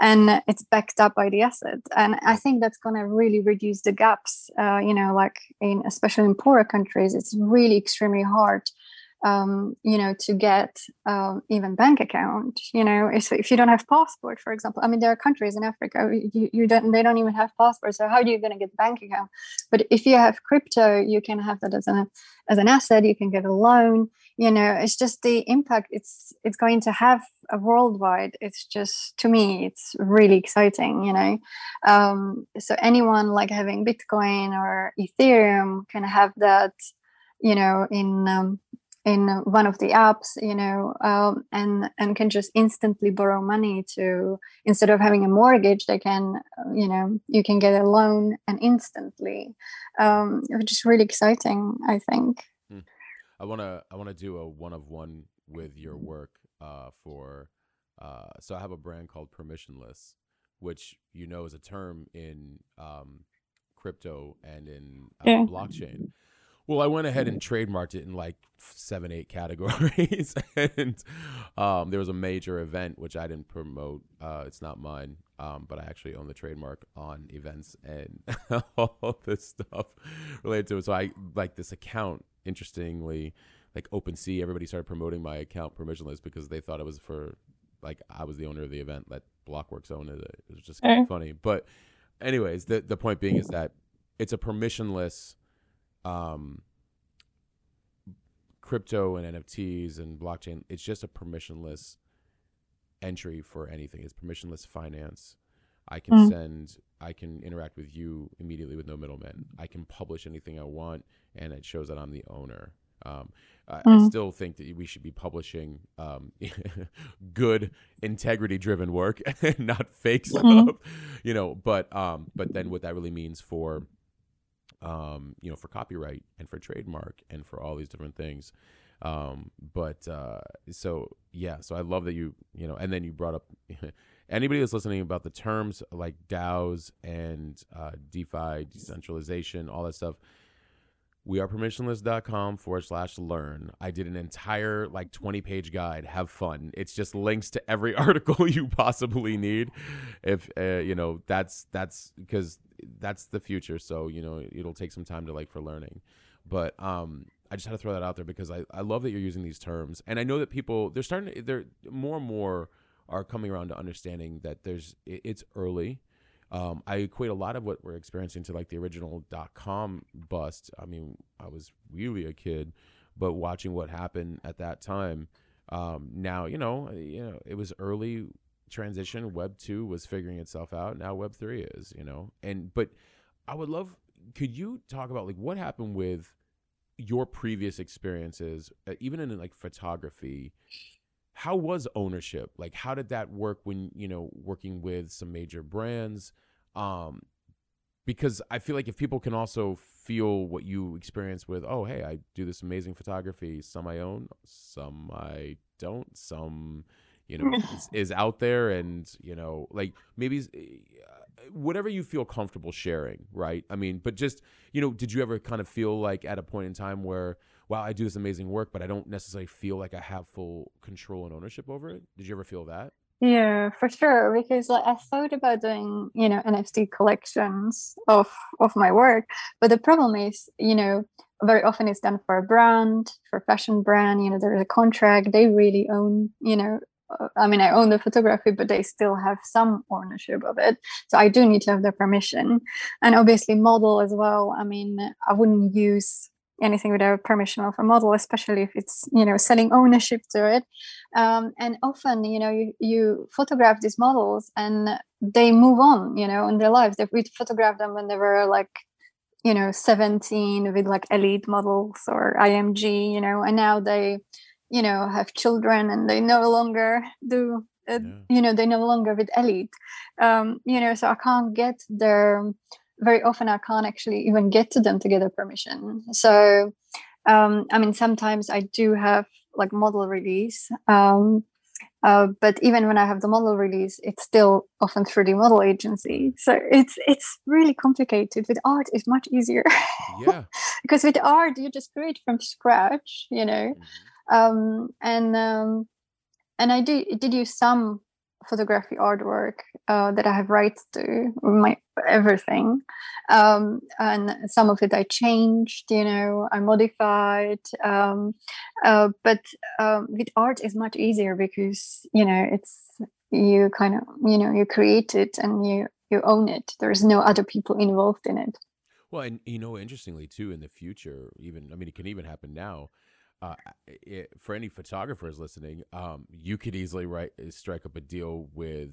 C: and it's backed up by the asset. And i think that's going to really reduce the gaps uh, you know like in especially in poorer countries it's really extremely hard um, you know, to get um, even bank account. You know, if, if you don't have passport, for example, I mean, there are countries in Africa you, you don't they don't even have passport. So how are you going to get bank account? But if you have crypto, you can have that as an as an asset. You can get a loan. You know, it's just the impact it's it's going to have a worldwide. It's just to me, it's really exciting. You know, um, so anyone like having Bitcoin or Ethereum can have that. You know, in um, in one of the apps you know um, and and can just instantly borrow money to instead of having a mortgage they can uh, you know you can get a loan and instantly um, which is really exciting i think
B: hmm. i want to i want to do a one of one with your work uh, for uh, so i have a brand called permissionless which you know is a term in um, crypto and in uh, yeah. blockchain well, I went ahead and trademarked it in like seven, eight <laughs> categories, and um, there was a major event which I didn't promote. Uh, it's not mine, um, but I actually own the trademark on events and <laughs> all this stuff related to it. So I like this account. Interestingly, like OpenSea, everybody started promoting my account permissionless because they thought it was for like I was the owner of the event that Blockworks owned it. It was just kind of funny. But anyways, the the point being is that it's a permissionless um, crypto and NFTs and blockchain, it's just a permissionless entry for anything. It's permissionless finance. I can mm. send, I can interact with you immediately with no middleman. I can publish anything I want, and it shows that I'm the owner. Um, I, mm. I, still think that we should be publishing um, <laughs> good, integrity-driven work, <laughs> not fake mm. stuff. You know, but um, but then what that really means for um, you know, for copyright and for trademark and for all these different things. Um, but uh, so yeah, so I love that you you know, and then you brought up <laughs> anybody that's listening about the terms like DAOs and uh, DeFi, decentralization, all that stuff we are permissionless.com forward slash learn. I did an entire like 20 page guide. Have fun. It's just links to every <laughs> article you possibly need. If, uh, you know, that's, that's because that's the future. So, you know, it'll take some time to like for learning. But, um, I just had to throw that out there because I, I love that you're using these terms. And I know that people, they're starting to, they're more and more are coming around to understanding that there's, it's early um, I equate a lot of what we're experiencing to like the original dot com bust. I mean, I was really a kid, but watching what happened at that time, um, now you know, you know, it was early transition. Web two was figuring itself out. Now Web three is, you know, and but I would love. Could you talk about like what happened with your previous experiences, uh, even in like photography? How was ownership? Like, how did that work when you know working with some major brands? Um, because I feel like if people can also feel what you experience with, oh, hey, I do this amazing photography, some I own, some I don't, some, you know, <laughs> is, is, out there and, you know, like maybe uh, whatever you feel comfortable sharing, right? I mean, but just, you know, did you ever kind of feel like at a point in time where, wow, I do this amazing work, but I don't necessarily feel like I have full control and ownership over it? Did you ever feel that?
C: Yeah, for sure. Because like I thought about doing, you know, NFT collections of of my work, but the problem is, you know, very often it's done for a brand, for a fashion brand. You know, there's a contract. They really own, you know. Uh, I mean, I own the photography, but they still have some ownership of it. So I do need to have their permission, and obviously model as well. I mean, I wouldn't use anything without permission of a model, especially if it's you know selling ownership to it. Um, and often, you know, you, you photograph these models and they move on, you know, in their lives. They, we photographed them when they were like, you know, 17 with like elite models or IMG, you know, and now they, you know, have children and they no longer do, uh, yeah. you know, they no longer with elite, um, you know, so I can't get their, very often I can't actually even get to them to get a permission. So, um, I mean, sometimes I do have like model release. Um, uh, but even when I have the model release, it's still often through the model agency. So it's it's really complicated. With art, it's much easier.
B: Yeah. <laughs>
C: because with art, you just create from scratch, you know.
B: Mhm.
C: Um, and um, and I do did use some photography artwork uh, that I have rights to, my everything. Um, and some of it I changed, you know, I modified. Um, uh, but um, with art is much easier because you know it's you kind of you know you create it and you you own it. There's no other people involved in it.
B: Well, and you know, interestingly too, in the future, even I mean, it can even happen now. Uh, it, for any photographers listening, um, you could easily write strike up a deal with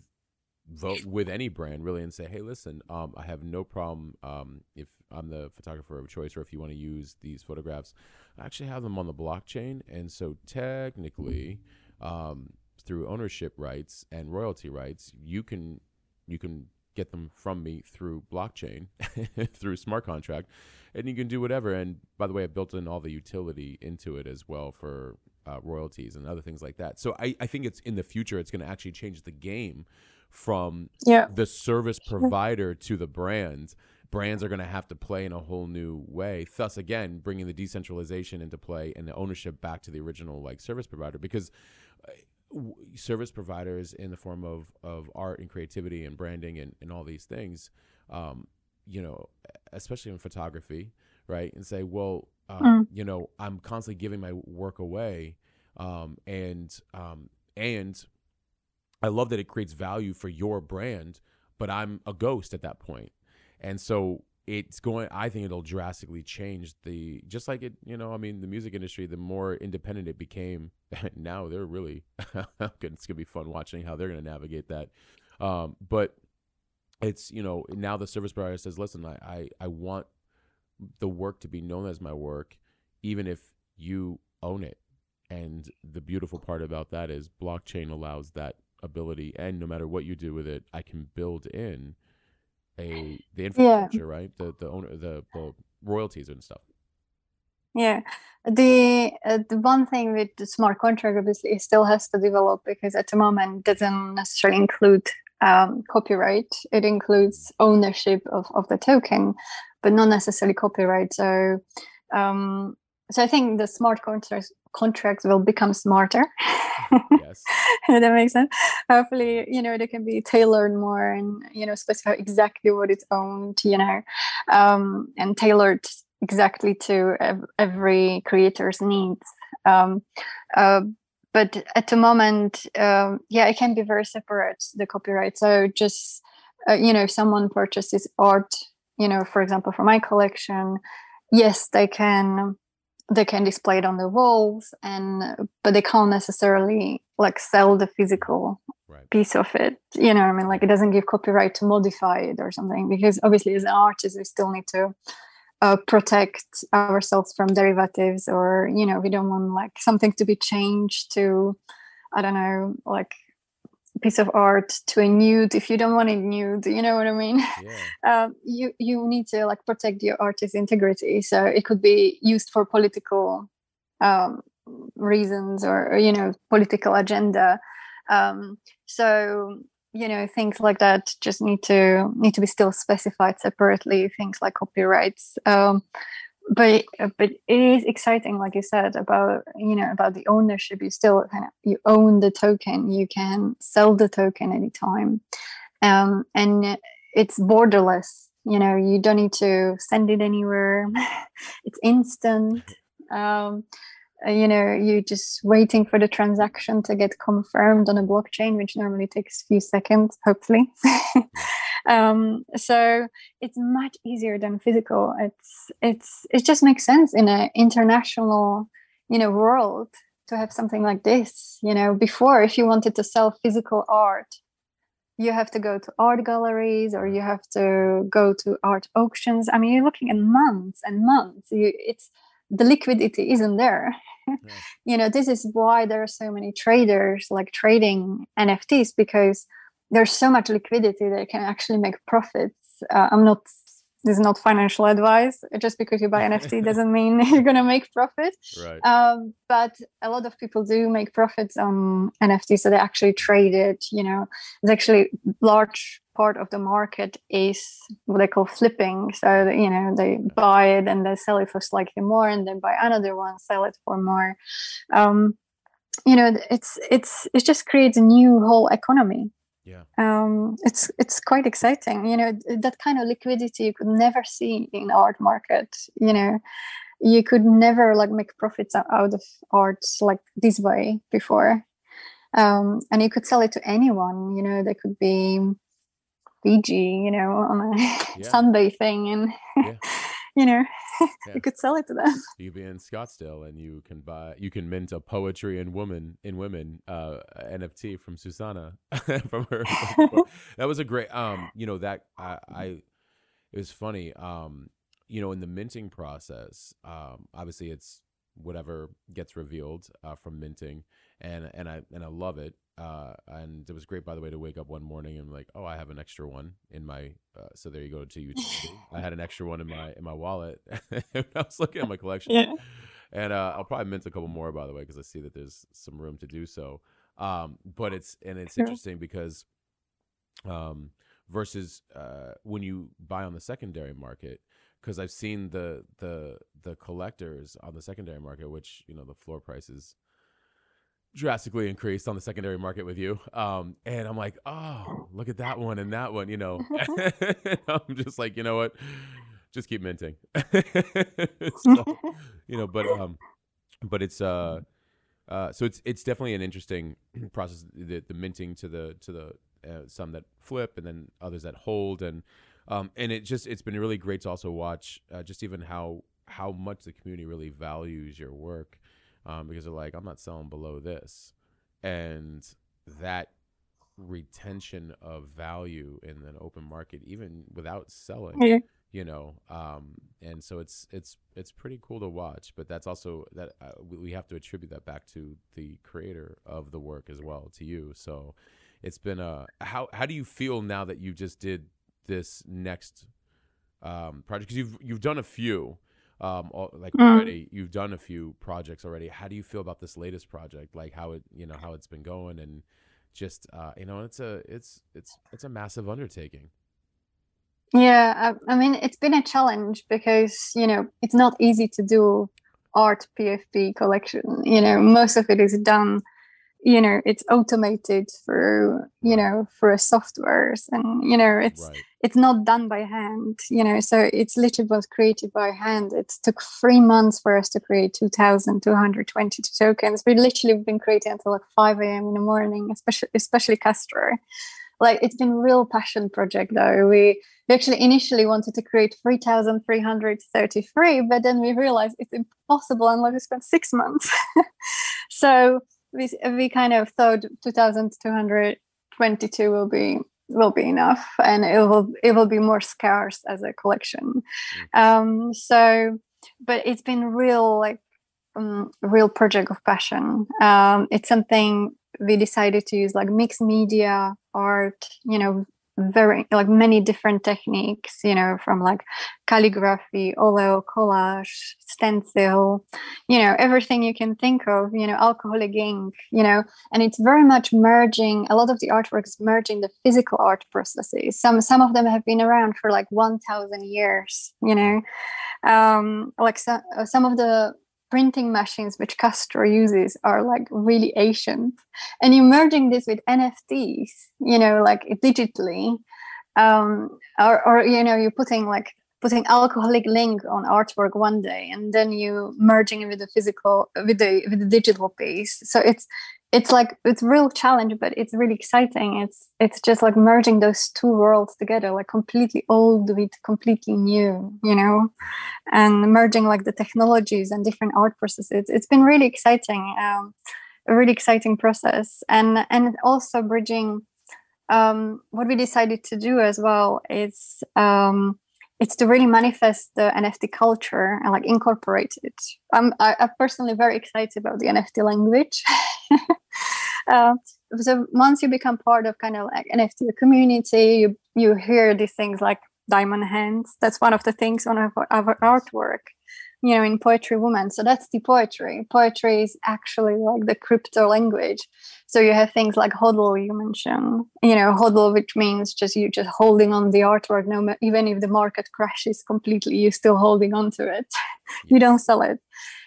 B: vote with any brand really and say, hey, listen, um, I have no problem um, if I'm the photographer of choice or if you want to use these photographs. I actually have them on the blockchain, and so technically, um, through ownership rights and royalty rights, you can you can get them from me through blockchain <laughs> through smart contract and you can do whatever. And by the way i built in all the utility into it as well for uh, royalties and other things like that. So I, I think it's in the future it's going to actually change the game from
C: Yeah.
B: the service provider to the brand. Brands are going to have to play in a whole new way. Thus again bringing the decentralization into play and the ownership back to the original like service provider. Because w- service providers in the form of of art and creativity and branding and, and all these things um, you know especially in photography right and say well um,
C: Mm.
B: you know i'm constantly giving my work away um, and um, and I love that it creates value for your brand, but I'm a ghost at that. And so it's going I think it'll drastically change the just like it, you know, I mean the music industry, the more independent it became, <laughs> now they're really <laughs> it's gonna be fun watching how they're gonna navigate that. Um, but it's, you know, now the service provider says, listen, I, I, I want the work to be known as my work, even if you own it. And the beautiful part about that is blockchain allows that ability, and no matter what you do with it, I can build in a the infrastructure, right? The the owner, the, the royalties and stuff.
C: Yeah, the uh, the one thing with the smart contract obviously it still has to develop because at the moment it doesn't necessarily include um, copyright. It includes ownership of, of the token, but not necessarily copyright. So, um, so I think the smart contracts contracts will become smarter.
B: Yes. <laughs>
C: that makes sense. Hopefully, you know, they can be tailored more and you know specify exactly what it's owned, you know, um, and tailored exactly to ev- every creator's needs. Um, uh, but at the moment, um, yeah, it can be very separate the copyright. So just uh, you know, if someone purchases art, you know, for example, for my collection, yes, they can they can display it on the walls and but they can't necessarily like sell the physical
B: Right.
C: piece of it you know what i mean like it doesn't give copyright to modify it or something because obviously as an artist we still need to uh, protect ourselves from derivatives or you know we don't want like something to be changed to i don't know like piece of art to a nude if you don't want it nude you know what i mean
B: Yeah. <laughs>
C: um, you you need to like protect your artist's integrity. So it could be used for political um, reasons or, or, you know political agenda. Um, so you know things like that just need to need to be still specified separately. Things like copyrights. But but it is exciting, like you said about you know about the ownership. You still kind of you own the token. You can sell the token anytime, um, and it's borderless you know you don't need to send it anywhere <laughs> it's instant um, you know you're just waiting for the transaction to get confirmed on a blockchain which normally takes a few seconds hopefully. <laughs> Um, so it's much easier than physical. It's it's it just makes sense in an international you know world to have something like this you know. Before if you wanted to sell physical art you have to go to art galleries or you have to go to art auctions. I mean you're looking at months and months. You, it's the liquidity isn't there <laughs>
B: Yeah.
C: you know this is why there are so many traders like trading nfts because there's so much liquidity they can actually make profits uh, i'm not this is not financial advice. Just because you buy <laughs> NFT doesn't mean <laughs> you're gonna make profit.
B: Right.
C: Um, but a lot of people do make profits on NFT, so they actually trade it. You know, it's actually large part of the market is what they call flipping. So you know, they buy it and they sell it for slightly more, and then buy another one, sell it for more. Um, you know, it's it's it just creates a new whole economy
B: yeah
C: um, it's it's quite exciting you know that kind of liquidity you could never see in art market you know you could never like make profits out of art like this way before um, and you could sell it to anyone you know they could be Fiji, you know, on a yeah. Sunday thing, and yeah. <laughs> you know, <laughs> yeah. you could sell it to them.
B: You'd be in Scottsdale and you can buy, you can mint a poetry in woman in women uh, NFT from Susanna <laughs> from her. <laughs> that was a great, um, you know, that I, I it was funny, um, you know, in the minting process. Um, obviously, it's whatever gets revealed uh, from minting, and and I and I love it. Uh, and it was great, by the way, to wake up one morning and like, oh, I have an extra one in my. Uh, so there you go to you. <laughs> I had an extra one in my in my wallet. <laughs> I was looking at my collection, yeah. and uh, I'll probably mint a couple more, by the way, because I see that there's some room to do so. Um, but it's and it's sure. interesting because, um, versus uh, when you buy on the secondary market, because I've seen the the the collectors on the secondary market, which you know the floor prices drastically increased on the secondary market with you. Um, and I'm like, oh, look at that one and that one, you know. <laughs> <laughs> I'm just like, you know what? Just keep minting. <laughs> so, you know, but um but it's uh uh so it's it's definitely an interesting <clears throat> process the, the minting to the to the uh, some that flip and then others that hold and um and it just it's been really great to also watch uh, just even how how much the community really values your work um, because they're like, I'm not selling below this, and that retention of value in an open market, even without selling. Yeah. You know, um, and so it's it's it's pretty cool to watch, but that's also that uh, we have to attribute that back to the creator of the work as well, to you. So, it's been a how how do you feel now that you just did this next um, project because you've you've done a few um, all, like mm. already you've done a few projects already. How do you feel about this latest project? Like how it, you know, how it's been going and just, uh, you know, it's a, it's, it's, it's a massive undertaking.
C: Yeah. I, I mean, it's been a challenge because, you know, it's not easy to do art PFP collection. You know, most of it is done you know it's automated through you know through softwares and you know it's right. it's not done by hand you know so it's literally was created by hand. It took three months for us to create 2222 tokens. We literally have been creating until like 5 a.m in the morning especially especially Castro. Like it's been real passion project though. We, we actually initially wanted to create 3333 but then we realized it's impossible unless we spent six months. <laughs> So we we kind of thought 2222 will be will be enough and it will it will be more scarce as a collection mm. um so but it's been real like um, real project of passion um it's something we decided to use like mixed media art you know very like many different techniques you know from like calligraphy oleo collage stencil you know everything you can think of you know alcoholic ink you know and it's very much merging a lot of the artworks merging the physical art processes. Some some of them have been around for like 1000 years you know um like so, some of the printing machines which Castro uses are like really ancient. And you're merging this with NFTs, you know, like digitally. Um, or, or, you know, you're putting like putting alcoholic ink on artwork one day and then you merging it with the physical with the with the digital piece so it's it's like it's real challenge but it's really exciting. It's it's just like merging those two worlds together like completely old with completely new you know? And merging like the technologies and different art processes. It's, it's been really exciting um, a really exciting process. And and also bridging um, what we decided to do as well is um, it's to really manifest the NFT culture and like incorporate it. I'm, I, am personally very excited about the NFT language. uh, <laughs> so once you become part of kind of like NFT community, you you hear these things like diamond hands. That's one of the things on our, our artwork you know in poetry woman. So that's the poetry. Poetry is actually like the crypto language. So you have things like hodl you mentioned. You know hodl which means just you just holding on the artwork no even if the market crashes completely you're still holding on to it. <laughs> You don't sell it.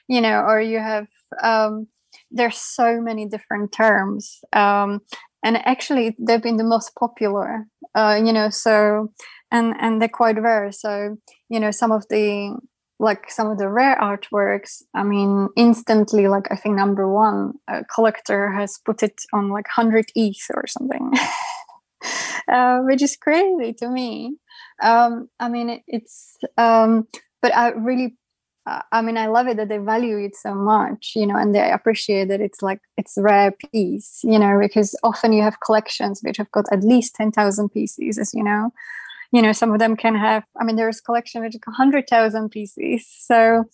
C: You know or you have um there's so many different terms. Um and actually they've been the most popular uh you know so and and they're quite rare. So you know some of the like some of the rare artworks i mean instantly like i think number one collector has put it on like 100 eth or something <laughs> uh, which is crazy to me. Um, i mean it, it's um, but i really uh, i mean i love it that they value it so much you know and they appreciate that it's like it's rare piece you know because often you have collections which have got at least 10000 pieces as you know you know some of them can have i mean there's collection is 100000 pieces so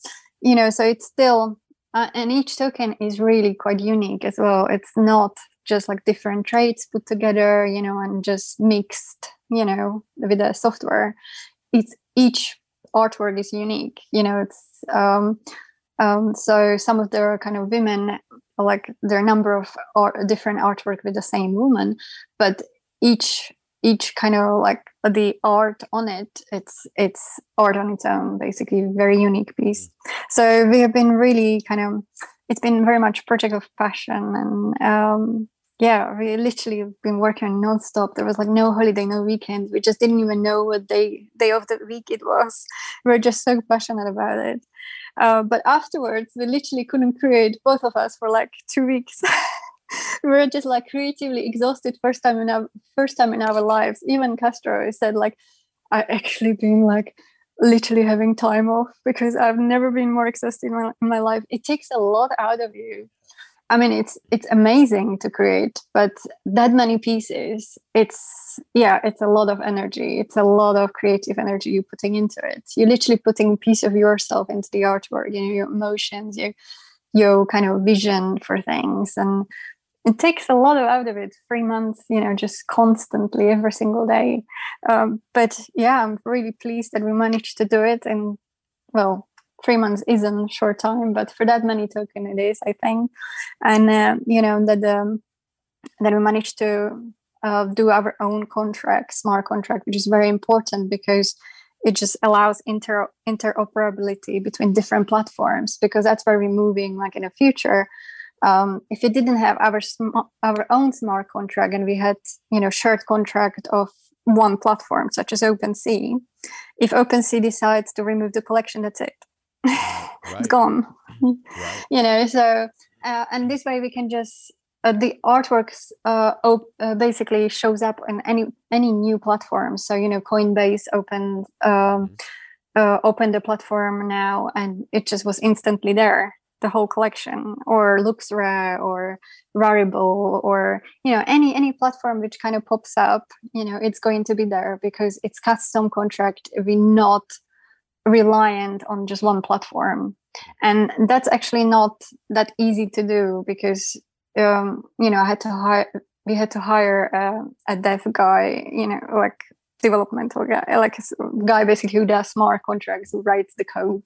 C: you know so it's still uh, and each token is really quite unique as well. It's not just like different traits put together you know and just mixed you know with the software. It's each artwork is unique you know it's um um so some of the kind of women like there are a number of art, different artwork with the same woman but each each kind of like the art on it it's it's art on its own basically very unique piece. Mm. so we have been really kind of it's been very much project of passion and um yeah we literally have been working non-stop. There was like no holiday no weekend. We just didn't even know what day day of the week it was. <laughs> We are just so passionate about it. Uh, but afterwards we literally couldn't create both of us for like two weeks <laughs> we <laughs> were just like creatively exhausted first time in our first time in our lives. Even Castro said like I actually been like literally having time off because I've never been more exhausted in my, in my life. It takes a lot out of you. I mean, it's it's amazing to create, but that many pieces, it's yeah, it's a lot of energy. It's a lot of creative energy you're putting into it. You're literally putting a piece of yourself into the artwork. You know, your emotions, your your kind of vision for things, and it takes a lot out of it three months you know just constantly every single day. Um, but yeah i'm really pleased that we managed to do it. And well three months isn't short time but for that many token it is i think. And uh, you know that um, that we managed to uh, do our own contract smart contract which is very important because it just allows inter interoperability between different platforms because that's where we're moving like in the future um, if you didn't have our sm- our own smart contract and we had you know shared contract of one platform such as OpenSea, if OpenSea decides to remove the collection, that's it. <laughs> right. it's gone. Right. <laughs> You know, so uh, and this way we can just uh, the artworks uh, op- uh, basically shows up on any any new platform. So you know, Coinbase opened um, mm-hmm. Uh, opened the platform now, and it just was instantly there the whole collection or LooksRare or Rarible or you know any any platform which kind of pops up you know it's going to be there because it's custom contract. We're not reliant on just one platform. And that's actually not that easy to do because um, you know I had to hire we had to hire a, a guy you know like developmental guy, like a guy basically who does smart contracts, who writes the code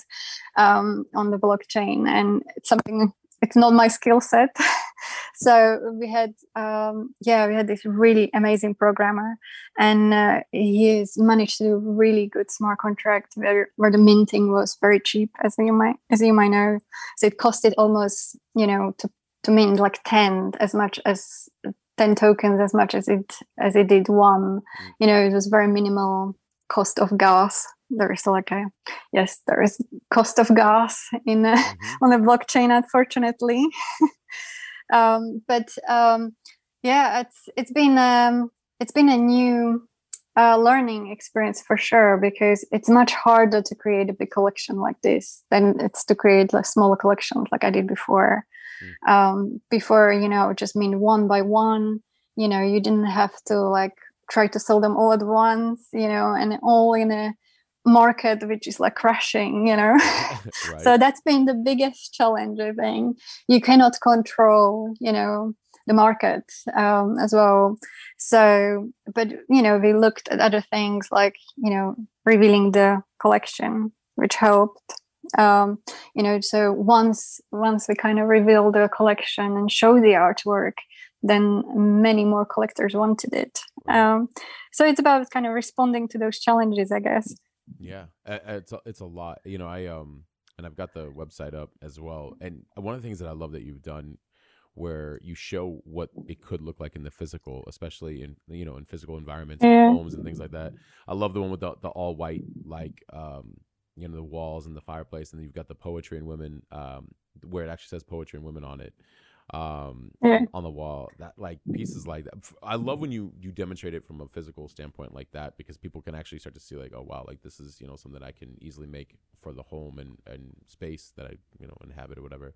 C: um, on the blockchain, and it's something. It's not my skill set, <laughs> so we had, um, yeah, we had this really amazing programmer, and uh, he's managed to do really good smart contract where where the minting was very cheap, as you might as you might know. So it costed almost, you know, to to mint like 10 as much as 10 tokens as much as it as it did one mm. you know it was very minimal cost of gas there is like a yes there is cost of gas in a, mm-hmm. on the blockchain unfortunately <laughs> um, but um, yeah it's it's been um, it's been a new uh, learning experience for sure because it's much harder to create a big collection like this than it's to create like smaller collections like I did before mm. um, before you know just mean one by one you know you didn't have to like try to sell them all at once you know and all in a market which is like crashing you know <laughs> <laughs> right. so that's been the biggest challenge i think you cannot control you know the market um, as well. So, but you know, we looked at other things like you know revealing the collection, which helped. Um, you know, so once once we kind of reveal the collection and show the artwork, then many more collectors wanted it. Um, so it's about kind of responding to those challenges, I guess.
B: Yeah, it's a, it's a lot. You know, I um, and I've got the website up as well. And one of the things that I love that you've done where you show what it could look like in the physical, especially in you know in physical environments, yeah. homes and things like that. I love the one with the, the all white like um you know the walls and the fireplace, and you've got the poetry and women um where it actually says poetry and women on it um yeah. on the wall that like pieces like that i love when you you demonstrate it from a physical standpoint like that because people can actually start to see like oh wow like this is you know something that i can easily make for the home and and space that i you know inhabit or whatever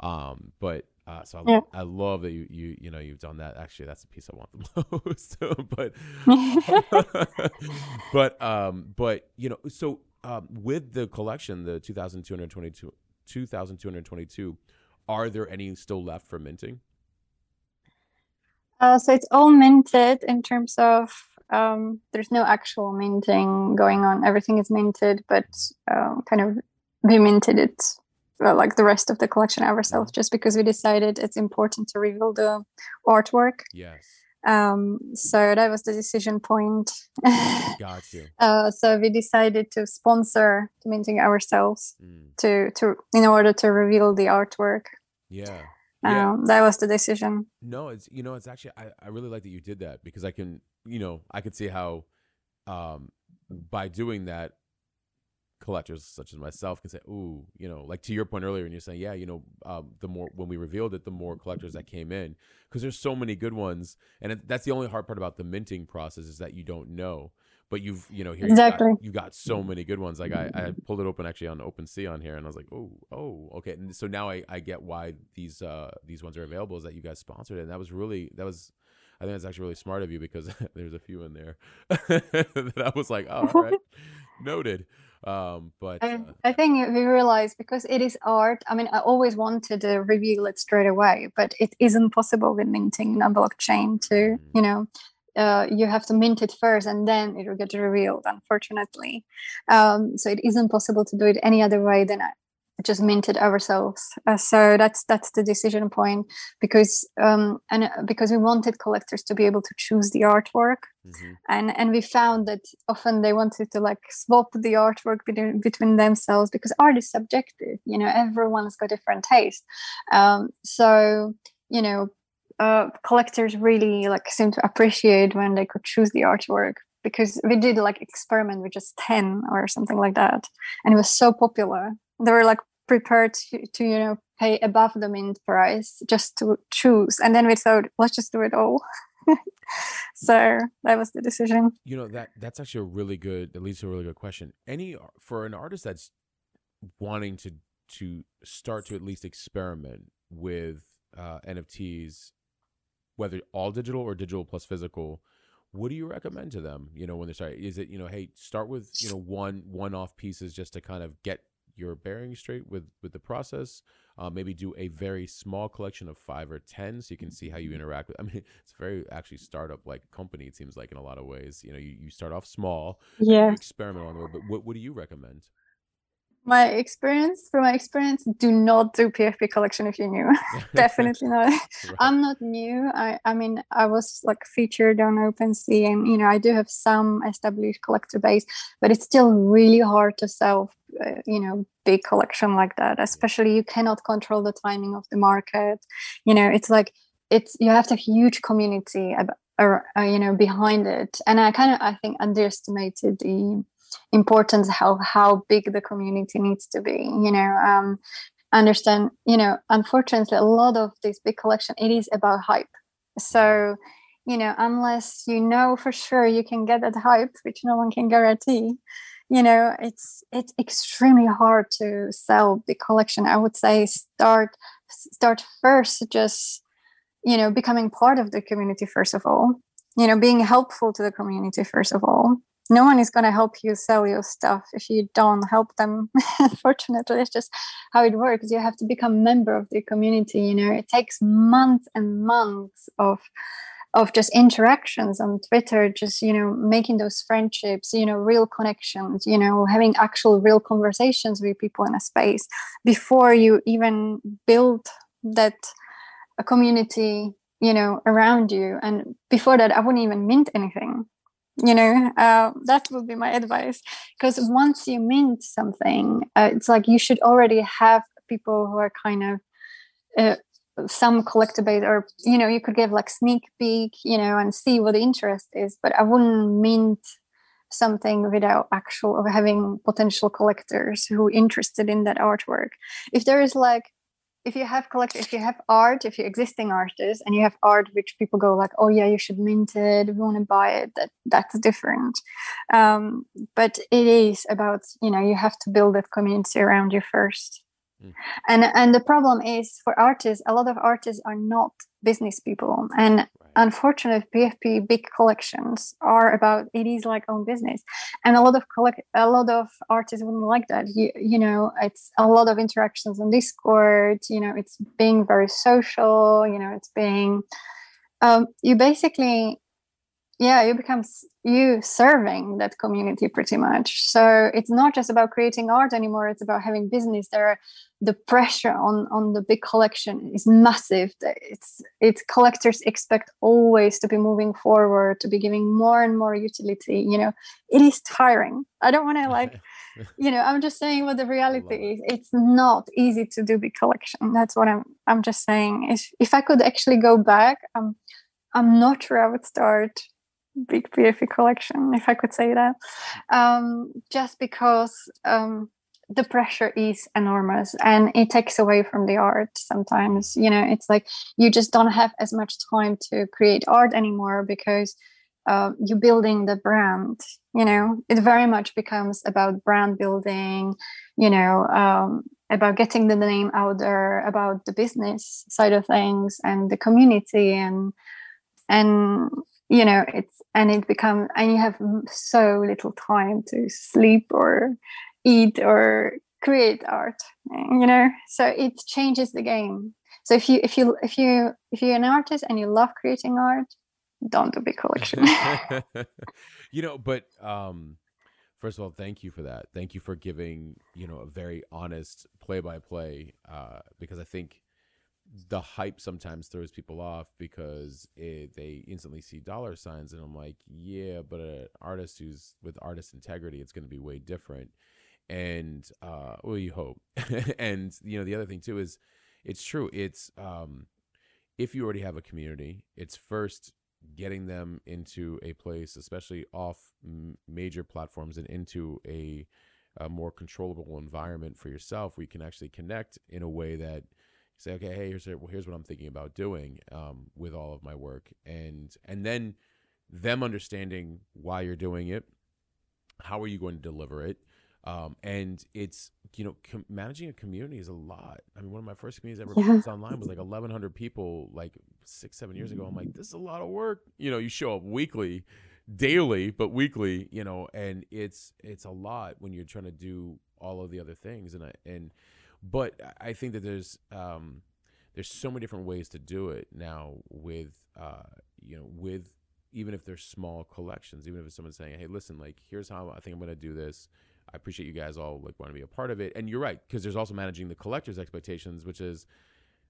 B: um, but uh, so I, yeah. I love that you you you know you've done that. Actually, that's the piece I want the <laughs> most. but <laughs> <laughs> but um but you know so um with the collection, the 2,222 2,222, are there any still left for minting?
C: Uh, so it's all minted in terms of um, there's no actual minting going on. Everything is minted, but uh, kind of we minted it well, like the rest of the collection ourselves just because we decided it's important to reveal the artwork.
B: Yes.
C: Um, so that was the decision point. <laughs>
B: Got you.
C: Uh, so we decided to sponsor the minting ourselves mm. to to in order to reveal the artwork.
B: Yeah.
C: Yeah. Um, that was the decision.
B: No, it's you know, it's actually I, I really like that you did that because I can you know, I could see how um by doing that collectors such as myself can say, "Ooh, you know," like to your point earlier, and you're saying, "Yeah, you know, um, the more when we revealed it, the more collectors that came in because there's so many good ones, and it, that's the only hard part about the minting process is that you don't know." But you've, you know, here
C: exactly.
B: you got, you got so many good ones. Like I, I pulled it open actually on OpenSea on here, and I was like, "Oh, oh, okay." And so now I, I get why these uh these ones are available is that you guys sponsored it, and that was really that was I think that's actually really smart of you because <laughs> there's a few in there <laughs> that I was like, oh, all right, <laughs> noted. Um, but
C: I, uh, I think we realized because it is art. I mean, I always wanted to reveal it straight away, but it isn't possible with minting on blockchain. To mm. you know, uh, you have to mint it first and then it will get revealed. Unfortunately, um, so it isn't possible to do it any other way than just minted ourselves. Uh, so that's that's the decision point because um, and uh, because we wanted collectors to be able to choose the artwork, mm-hmm. and and we found that often they wanted to like swap the artwork between between themselves because art is subjective. You know, everyone's got different taste. Um, so you know, uh, collectors really like seem to appreciate when they could choose the artwork because we did like experiment with just 10 or something like that and it was so popular they were like prepared to, to you know pay above the mint price just to choose and then we thought let's just do it all. <laughs> So that was the decision.
B: You know that that's actually a really good at least a really good question. Any for an artist that's wanting to to start to at least experiment with uh, nfts whether all digital or digital plus physical what do you recommend to them you know when they start? Is it you know hey start with you know one one off pieces just to kind of get your bearing straight with with the process. Uh, maybe do a very small collection of five or ten, so you can see how you interact with. I mean, <laughs> it's very actually startup like company. It seems like in a lot of ways. You know, you, you start off small,
C: yeah,
B: experiment on it. But what what do you recommend?
C: My experience from my experience do not do pfp collection if you're new. <laughs> <laughs> Definitely not. Right. i'm not new. I i mean i was like featured on OpenSea and you know i do have some established collector base but it's still really hard to sell uh, you know big collection like that especially you cannot control the timing of the market. You know it's like it's you have to have huge community uh, you know behind it. And i kind of i think underestimated the importance how how big the community needs to be you know um understand you know unfortunately a lot of this big collection it is about hype. So you know unless you know for sure you can get that hype which no one can guarantee you know it's it's extremely hard to sell the collection. I would say start start first just you know becoming part of the community first of all you know being helpful to the community first of all no one is going to help you sell your stuff if you don't help them <laughs> unfortunately it's just how it works. You have to become a member of the community you know. It takes months and months of of just interactions on twitter just you know making those friendships you know real connections you know having actual real conversations with people in a space before you even build that community you know around you. And before that i wouldn't even mint anything you know uh, that would be my advice. Because once you mint something uh, it's like you should already have people who are kind of uh, some collectible or you know you could give like sneak peek you know and see what the interest is but i wouldn't mint something without actual having potential collectors who interested in that artwork. If there is like if you have collect if you have art if you're existing artists and you have art which people go like oh yeah you should mint it. We want to buy it. That that's different. Um, but it is about you know you have to build that community around you first. Mm. and and the problem is for artists a lot of artists are not business people. And unfortunately pfp big collections are about it is like own business. And a lot of collect a lot of artists wouldn't like that. You, you know it's a lot of interactions on discord you know it's being very social you know it's being um, you basically yeah you become you serving that community pretty much. So it's not just about creating art anymore it's about having business there. The pressure on on the big collection is massive. It's it's collectors expect always to be moving forward to be giving more and more utility you know. It is tiring. I don't want to <laughs> like you know i'm just saying what the reality is. It's not easy to do big collection. That's what i'm i'm just saying. If if i could actually go back i'm i'm not sure i would start big PFP collection, if I could say that, um, just because um, the pressure is enormous and it takes away from the art sometimes. You know, it's like you just don't have as much time to create art anymore because uh, you're building the brand. You know, it very much becomes about brand building, you know, um, about getting the name out there, about the business side of things and the community and and you know it's and it becomes and you have so little time to sleep or eat or create art you know? So it changes the game. So if you if you if you if you're an artist and you love creating art don't do big collection. <laughs> <laughs>
B: You know but um first of all thank you for that. Thank you for giving you know a very honest play by play uh because i think the hype sometimes throws people off because it, they instantly see dollar signs and i'm like yeah but an artist who's with artist integrity it's going to be way different. And uh well you hope. <laughs> And you know the other thing too is it's true it's um if you already have a community it's first getting them into a place especially off m- major platforms and into a, a more controllable environment for yourself where you can actually connect in a way that say, okay, hey, here's here's what I'm thinking about doing um, with all of my work, and and then them understanding why you're doing it, how are you going to deliver it, um, and it's you know com- managing a community is a lot. I mean, one of my first communities ever yeah. online was like <laughs> 1,100 people, like six seven years ago. I'm like, this is a lot of work. You know, you show up weekly daily but weekly you know and it's it's a lot when you're trying to do all of the other things and I, and but I think that there's um, there's so many different ways to do it now with uh, you know with even if they're small collections, even if it's someone saying, "Hey, listen, like here's how I think I'm going to do this." I appreciate you guys all like want to be a part of it, and you're right because there's also managing the collector's expectations, which is,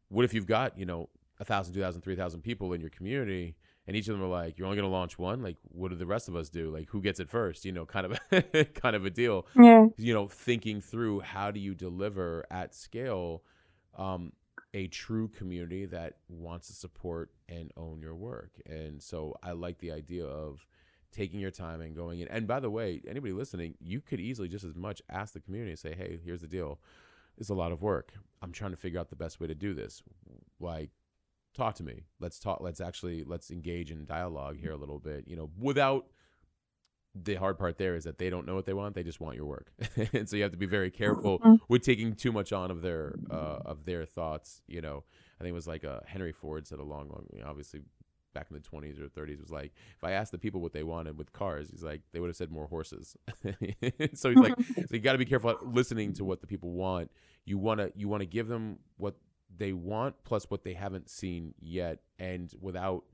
B: what if you've got you know a thousand, two thousand, three thousand people in your community, and each of them are like, "You're only going to launch one. Like, what do the rest of us do? Like, who gets it first? You know, kind of, <laughs> kind of a deal.
C: Yeah.
B: You know, thinking through how do you deliver at scale um, a true community that wants to support and own your work. And so, I like the idea of taking your time and going in. And by the way, anybody listening, you could easily just as much ask the community and say, "Hey, here's the deal. It's a lot of work. I'm trying to figure out the best way to do this. Like, talk to me. Let's talk. Let's actually let's engage in dialogue here a little bit. You know, without the hard part there is that they don't know what they want. They just want your work, <laughs> and so you have to be very careful mm-hmm. with taking too much on of their uh, of their thoughts. You know, I think it was like uh, Henry Ford said a long, long. Obviously, back in the 20s or 30s was like if i asked the people what they wanted with cars he's like they would have said more horses <laughs> so he's like so you got to be careful listening to what the people want you want to you want to give them what they want plus what they haven't seen yet and without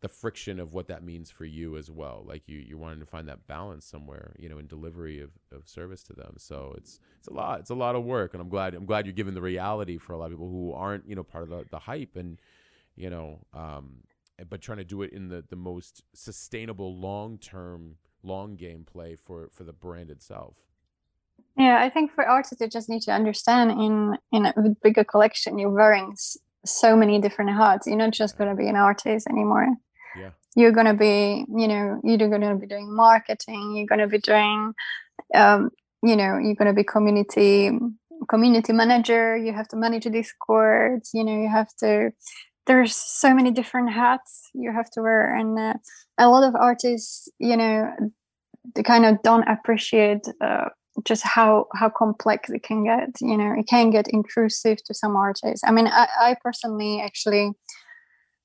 B: the friction of what that means for you as well. Like you you're wanting to find that balance somewhere you know in delivery of, of service to them. So it's it's a lot it's a lot of work. And i'm glad i'm glad you're giving the reality for a lot of people who aren't you know part of the, the hype and you know um but trying to do it in the the most sustainable long term long game play for for the brand itself
C: yeah i think for artists you just need to understand in in a bigger collection you're wearing so many different hats. You're not just going to be an artist anymore.
B: Yeah.
C: You're going to be you know you're going to be doing marketing you're going to be doing um, you know you're going to be community community manager you have to manage a discord you know you have to there's so many different hats you have to wear. And uh, a lot of artists you know they kind of don't appreciate uh, just how how complex it can get you know it can get intrusive to some artists. I mean i, I personally actually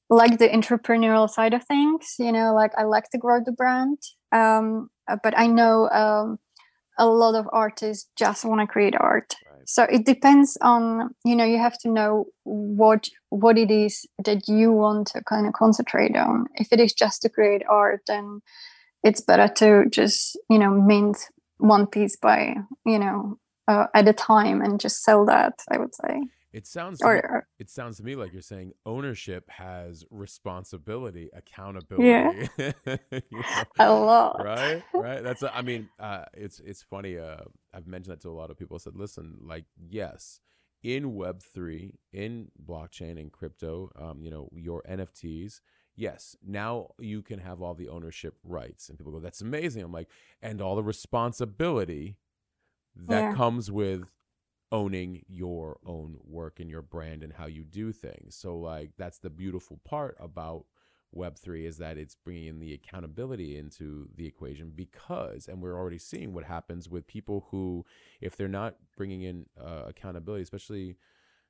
C: like the entrepreneurial side of things you know like i like to grow the brand um, uh, but i know um, a lot of artists just want to create art. Right. so it depends on you know you have to know what what it is that you want to kind of concentrate on. If it is just to create art then it's better to just you know mint one piece by you know uh, at a time and just sell that i would say
B: it sounds or, me, it sounds to me like you're saying ownership has responsibility, accountability.
C: Yeah. <laughs> you know? A lot.
B: Right? <laughs> Right? That's a, I mean, uh, it's it's funny uh, I've mentioned that to a lot of people. I said, "Listen, like yes, in web3, in blockchain and crypto, um, you know, your NFTs, yes, now you can have all the ownership rights." And people go, "That's amazing." I'm like, "And all the responsibility that yeah. comes with owning your own work and your brand and how you do things. So like that's the beautiful part about web3 is that it's bringing in the accountability into the equation because and we're already seeing what happens with people who if they're not bringing in uh, accountability especially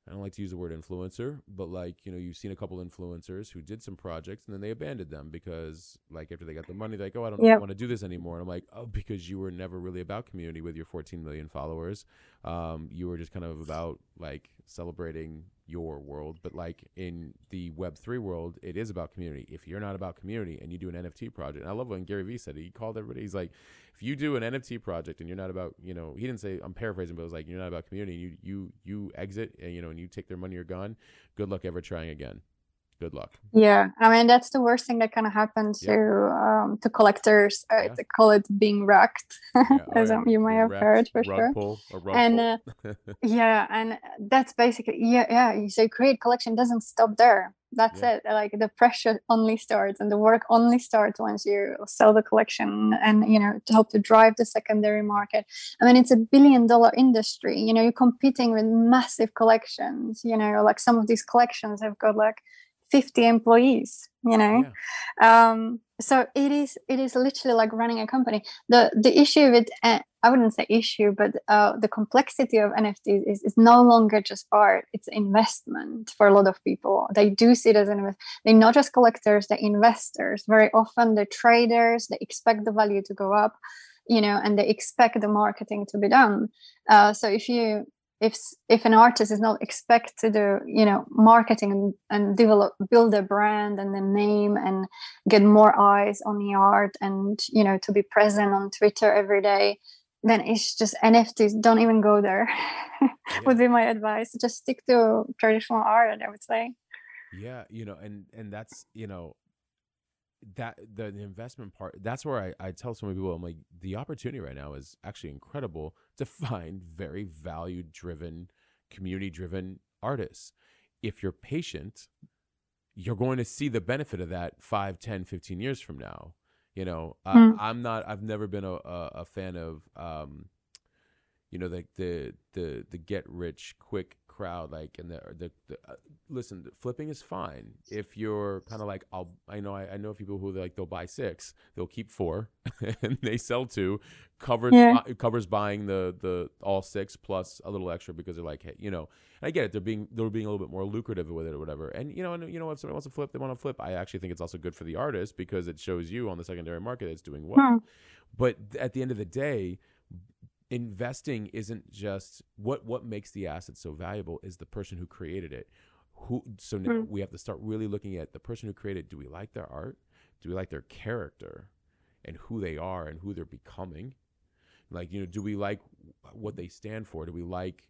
B: I don't like to use the word influencer, but like, you know, you've seen a couple influencers who did some projects and then they abandoned them because like after they got the money, they're like, oh, I don't yep. want to do this anymore. And I'm like, oh, because you were never really about community with your 14 million followers. Um, you were just kind of about like celebrating your world. But like in the Web3 world, it is about community. If you're not about community and you do an NFT project, I love when Gary Vee said it, he called everybody, he's like, if you do an NFT project and you're not about, you know, he didn't say I'm paraphrasing, but it was like you're not about community. You you you exit and you know and you take their money, you're gone. Good luck ever trying again. Good luck.
C: Yeah, I mean that's the worst thing that kind of happened to um, to collectors. Uh, yeah. They call it being wrecked, <laughs> yeah. Oh, as yeah. you might have wrecked, heard for sure.
B: Pull,
C: and uh, <laughs> yeah, and that's basically yeah, yeah. You say create collection doesn't stop there that's yeah. it like the pressure only starts and the work only starts once you sell the collection and you know to help to drive the secondary market i mean it's a billion dollar industry you know you're competing with massive collections you know like some of these collections have got like 50 employees you know? Yeah. um so it is it is literally like running a company. The the issue with uh, i wouldn't say issue but uh, the complexity of nfts is, is no longer just art. It's investment for a lot of people. They do see it as an investment they're not just collectors they're investors. Very often they're traders they expect the value to go up you know and they expect the marketing to be done. Uh, so if you if if an artist is not expected to you know marketing and, and develop build a brand and a name and get more eyes on the art and you know to be present on twitter every day then it's just nfts don't even go there <laughs> yeah. would be my advice just stick to traditional art i would say
B: yeah you know and and that's you know that the, the investment part that's where I, I tell so many people i'm like the opportunity right now is actually incredible to <laughs> find very value driven community driven artists if you're patient you're going to see the benefit of that 5 10 15 years from now you know mm. I, am not i've never been a, a, a fan of um you know like the, the the get rich quick crowd like and the the, the uh, listen flipping is fine. If you're kind of like I'll I know I, I know people who like they'll buy six they'll keep four <laughs> and they sell two. Covers
C: Yeah.
B: bu- covers buying the the all six plus a little extra because they're like hey you know I get it they're being they're being a little bit more lucrative with it or whatever. And you know and you know if somebody wants to flip they want to flip. I actually think it's also good for the artist because it shows you on the secondary market it's doing well.
C: Hmm.
B: but at the end of the day investing isn't just what what makes the asset so valuable is the person who created it who so now
C: Mm.
B: we have to start really looking at the person who created it. do we like their art do we like their character and who they are and who they're becoming like you know do we like what they stand for do we like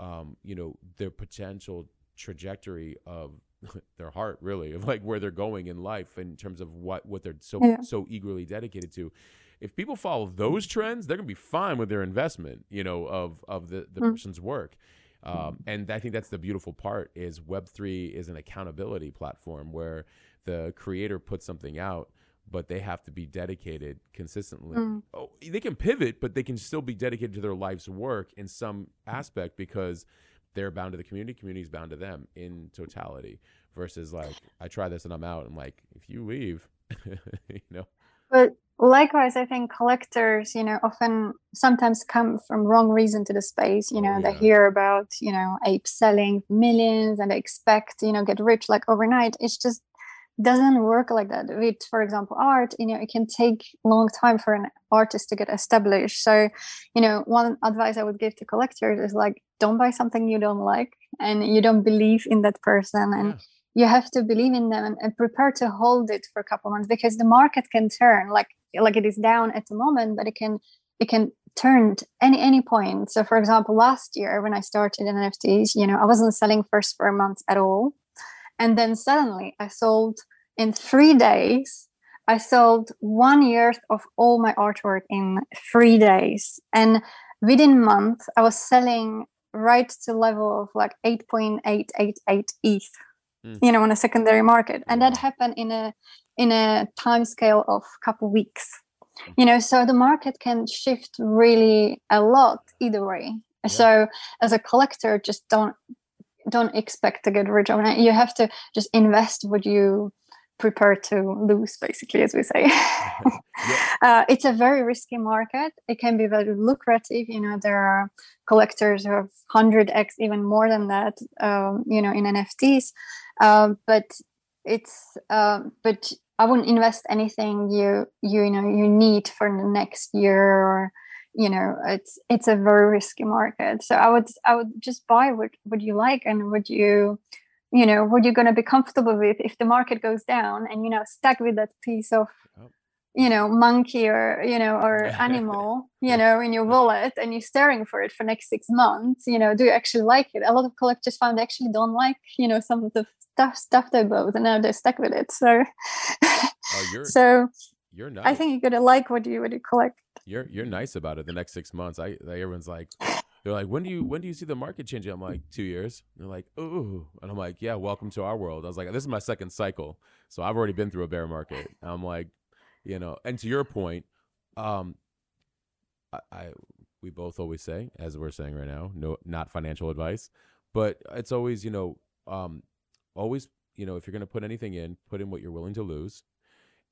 B: um you know their potential trajectory of <laughs> their heart really of like where they're going in life in terms of what what they're so
C: Yeah.
B: so eagerly dedicated to if people follow those trends they're gonna be fine with their investment you know of of the the
C: Mm.
B: person's work um, and I think that's the beautiful part is Web3 is an accountability platform where the creator puts something out, but they have to be dedicated consistently.
C: Mm.
B: Oh, they can pivot, but they can still be dedicated to their life's work in some aspect because they're bound to the community, Community is bound to them in totality. Versus like, I try this and I'm out. And like, if you leave, <laughs> you know,
C: But likewise, I think collectors, you know, often sometimes come from wrong reason to the space. You
B: Oh,
C: know, they hear about, you know, apes selling millions and they expect, you know, get rich like overnight. It's just doesn't work like that. With, for example, art, you know, it can take a long time for an artist to get established. So, you know, one advice I would give to collectors is like, don't buy something you don't like and you don't believe in that person. And
B: Yeah.
C: you have to believe in them and, and prepare to hold it for a couple months because the market can turn like like it is down at the moment but it can it can turn any any point. So for example last year when i started in nfts you know i wasn't selling first for a month at all. And then suddenly i sold in three days i sold one year of all my artwork in three days. And within month i was selling right to level of like 8.888 eth
B: Mm.
C: you know on a secondary market. And that happened in a in a time scale of a couple weeks. You know so the market can shift really a lot either way.
B: Yeah.
C: so as a collector just don't don't expect to get rich overnight. You have to just invest what you prepare to lose basically as we say. <laughs>
B: Yeah.
C: uh, it's a very risky market. It can be very lucrative. You know there are collectors who have 100x even more than that um, you know in nfts um, but it's um, but i wouldn't invest anything you you know you need for the next year or you know it's it's a very risky market. So i would i would just buy what what you like and what you you know what you're going to be comfortable with if the market goes down and you know stuck with that piece of you know monkey or you know or <laughs> animal you know in your wallet and you're staring for it for next six months you know do you actually like it? A lot of collectors found actually don't like you know some of the stuff stuff they bought and now they're stuck with it so
B: Oh, you're <laughs>
C: so
B: you're nice.
C: i think you gotta like what you what you collect
B: you're you're nice about it. The next six months, I like, everyone's like, they're like, when do you when do you see the market changing? I'm like, two years. And they're like, ooh, and I'm like, yeah, welcome to our world. I was like, this is my second cycle, so I've already been through a bear market. And I'm like, you know, and to your point, um, I, I we both always say, as we're saying right now, no, not financial advice, but it's always, you know, um, always, you know, if you're gonna put anything in, put in what you're willing to lose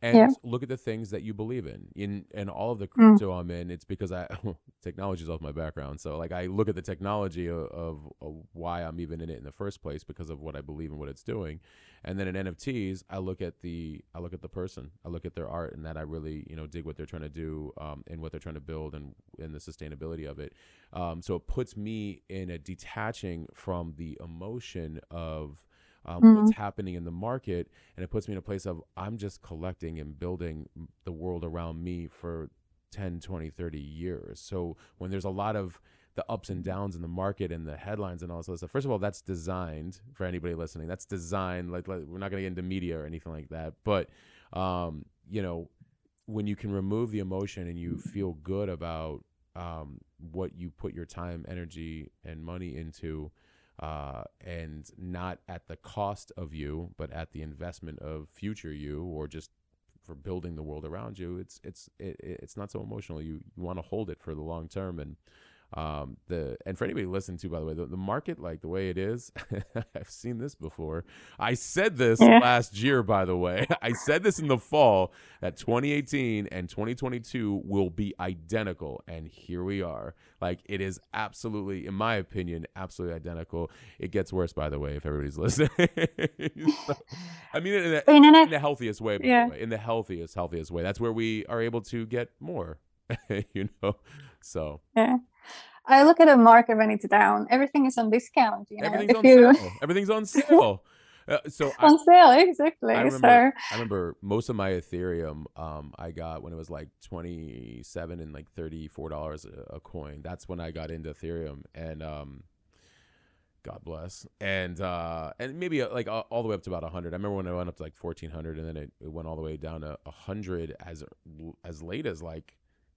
B: and
C: Yeah.
B: look at the things that you believe in. In and all of the
C: Mm.
B: crypto I'm in, it's because I <laughs> technology is off my background. So like I look at the technology of, of, of why I'm even in it in the first place because of what I believe in what it's doing. And then in NFTs, I look at the I look at the person, I look at their art, and that I really you know dig what they're trying to do um, and what they're trying to build and and the sustainability of it. Um, so it puts me in a detaching from the emotion of um, what's happening in the market and it puts me in a place of i'm just collecting and building the world around me for 10 20 30 years. So when there's a lot of the ups and downs in the market and the headlines and all this other stuff first of all that's designed for anybody listening that's designed like, like we're not going to get into media or anything like that but um, you know when you can remove the emotion and you feel good about um, what you put your time energy and money into uh, and not at the cost of you, but at the investment of future you, or just for building the world around you. It's it's it, it- it's not so emotional. You you want to hold it for the long term, and Um, the and for anybody listening to, by the way, the, the market like the way it is, <laughs> I've seen this before. I said this
C: Yeah.
B: last year, by the way. <laughs> I said this in the fall that 2018 and 2022 will be identical, and here we are. Like it is absolutely, in my opinion, absolutely identical. It gets worse, by the way, if everybody's <laughs> listening. So, I mean, in the,
C: In
B: in the healthiest way,
C: Yeah.
B: the way, in the healthiest, healthiest way. That's where we are able to get more, you know. So
C: Yeah. I look at the market when it's down. Everything is on discount. You know,
B: everything's on
C: you
B: sale. Everything's on sale. <laughs> Uh, so I,
C: on sale, exactly.
B: I
C: so
B: remember, I remember most of my Ethereum um, I got when it was like twenty seven and like thirty four dollars a, a coin. That's when I got into Ethereum, and um, God bless, and uh, and maybe uh, like all, all the way up to about hundred. I remember when it went up to like fourteen hundred, and then it, it went all the way down to hundred as as late as like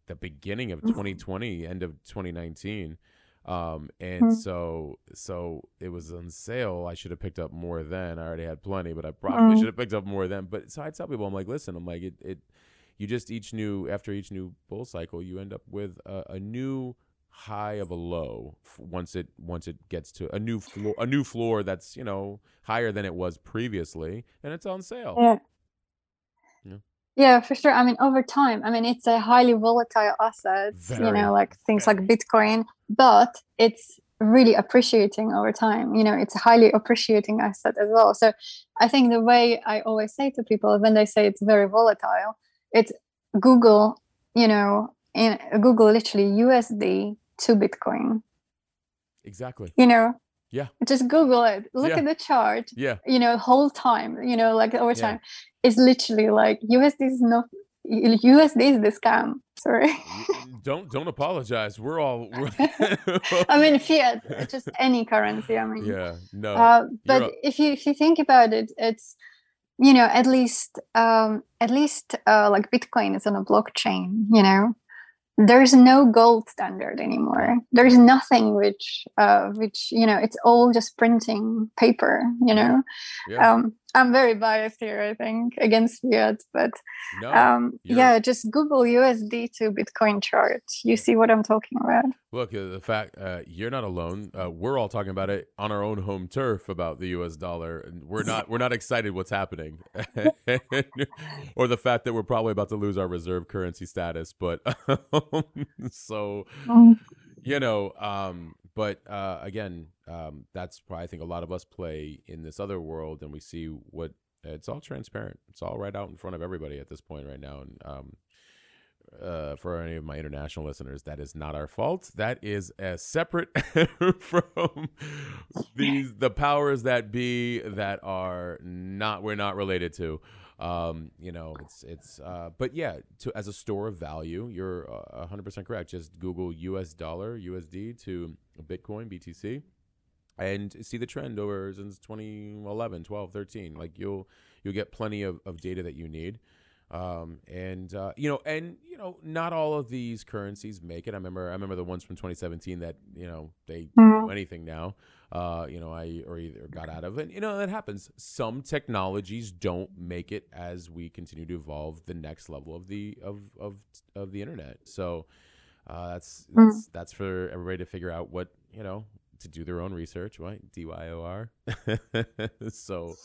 B: the beginning of
C: Mhm.
B: 2020, end of 2019. Um, and
C: Mhm.
B: so so it was on sale. I should have picked up more then. I already had plenty, but I probably
C: Mm.
B: should have picked up more then. But so I tell people, I'm like, listen, I'm like, it, it you just each new after each new bull cycle, you end up with a, a new high of a low f- once it once it gets to a new floor a new floor that's you know higher than it was previously and it's on sale
C: yeah.
B: Yeah.
C: For sure. I mean, over time, I mean, it's a highly volatile asset, you know, like things like Bitcoin, but it's really appreciating over time. You know, it's a highly appreciating asset as well. So I think the way I always say to people when they say it's very volatile, it's Google, you know, in Google literally USD to Bitcoin,
B: exactly
C: you know.
B: Yeah.
C: Just Google it. Look
B: Yeah.
C: at the chart
B: yeah
C: you know whole time you know like over
B: Yeah.
C: time it's literally like usd is not usd is the scam sorry.
B: Don't don't apologize. We're all we're <laughs> <laughs>
C: i mean fiat just any currency i mean.
B: Yeah no.
C: Uh, but if you if you think about it it's you know at least um at least uh like bitcoin is on a blockchain you know? There's no gold standard anymore. There's nothing which uh which you know it's all just printing paper you know?
B: Yeah.
C: Um i'm very biased here i think against fiat but
B: no
C: um yeah just google usd to bitcoin chart you see what i'm talking about
B: Look, uh, the fact uh, you're not alone. Uh, we're all talking about it on our own home turf about the U.S. dollar, and we're not we're not excited what's happening, <laughs> or the fact that we're probably about to lose our reserve currency status. But <laughs> so you know, um, but uh, again, um, that's why I think a lot of us play in this other world, and we see what it's all transparent. It's all right out in front of everybody at this point right now, and um, uh, for any of my international listeners, that is not our fault. That is uh, separate <laughs> from these the powers that be that are not we're not related to. Um, you know, it's it's. Uh, but yeah, to as a store of value, you're uh, 100% correct. Just Google U.S. dollar USD to Bitcoin BTC. And see the trend over since 2011, 12, 13. Like you'll you'll get plenty of, of data that you need um, and uh, you know, and you know, not all of these currencies make it. I remember, I remember the ones from 2017 that you know they do
C: Mhm.
B: anything now. Uh, you know, I or either got out of it. You know, that happens. Some technologies don't make it as we continue to evolve the next level of the of of of the internet. So uh, that's
C: Mm.
B: that's that's for everybody to figure out what you know to do their own research, right? DYOR. <laughs> so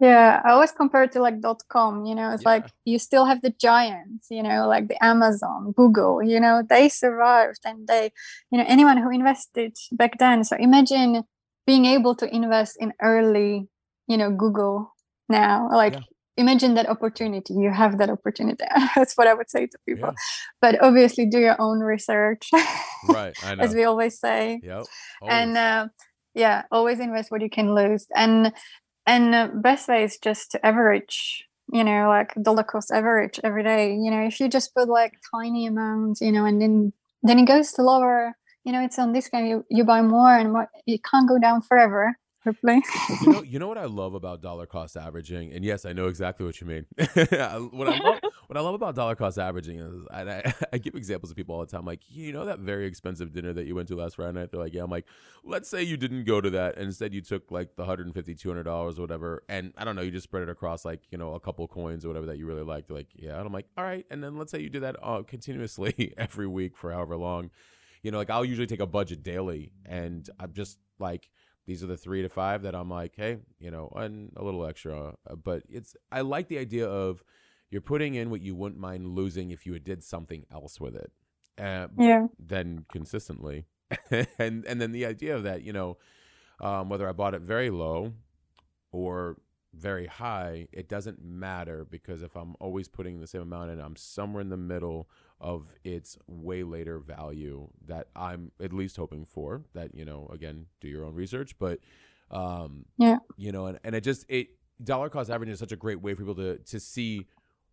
C: Yeah, I always compare it to like dot com, you know, it's
B: Yeah.
C: like you still have the giants, you know, like the Amazon, Google, you know, they survived and they, you know, anyone who invested back then. So imagine being able to invest in early, you know, Google now. Like
B: Yeah.
C: Imagine that opportunity. You have that opportunity. <laughs> That's what I would say to people.
B: yeah,
C: But obviously do your own research,
B: right. I <laughs> know.
C: as we always say
B: Yep.
C: and uh, yeah always invest what you can lose and and uh, best way is just to average you know like dollar cost average every day you know if you just put like tiny amounts you know and then then it goes to lower you know it's on discount you, you buy more and more it can't go down forever hopefully
B: you know, you know what I love about dollar cost averaging, and yes, I know exactly what you mean. <laughs> what I love, <laughs> what I love about dollar cost averaging is, and I, <laughs> I give examples to people all the time. Like, you know, that very expensive dinner that you went to last Friday night. They're like, yeah. I'm like, let's say you didn't go to that, and instead you took like the 150 200 dollars or whatever, and I don't know, you just spread it across like you know a couple coins or whatever that you really liked. They're like, yeah, and I'm like, all right, and then let's say you do that uh, continuously every week for however long you know, like I'll usually take a budget daily, and I'm just like these are the three to five that I'm like, hey, you know, and a little extra, uh, but it's I like the idea of you're putting in what you wouldn't mind losing if you had did something else with it, uh,
C: Yeah.
B: then consistently, <laughs> and and then the idea of that, you know, um, whether I bought it very low or very high, it doesn't matter because if I'm always putting the same amount in, I'm somewhere in the middle of its way later value that I'm at least hoping for. That you know, again, do your own research, but um,
C: Yeah.
B: you know, and, and it just it dollar cost averaging is such a great way for people to to see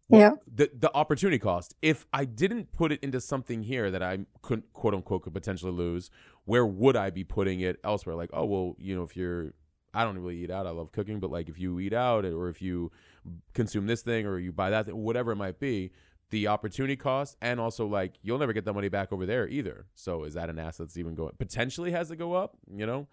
B: what-
C: Yeah.
B: the the opportunity cost. If I didn't put it into something here that I couldn't quote unquote could potentially lose, where would I be putting it elsewhere? Like, oh well, you know, if you're I don't really eat out. I love cooking, but like if you eat out or if you consume this thing or you buy that thing, whatever it might be, the opportunity cost and also like you'll never get the money back over there either. So is that an asset that's even going potentially has to go up? You know,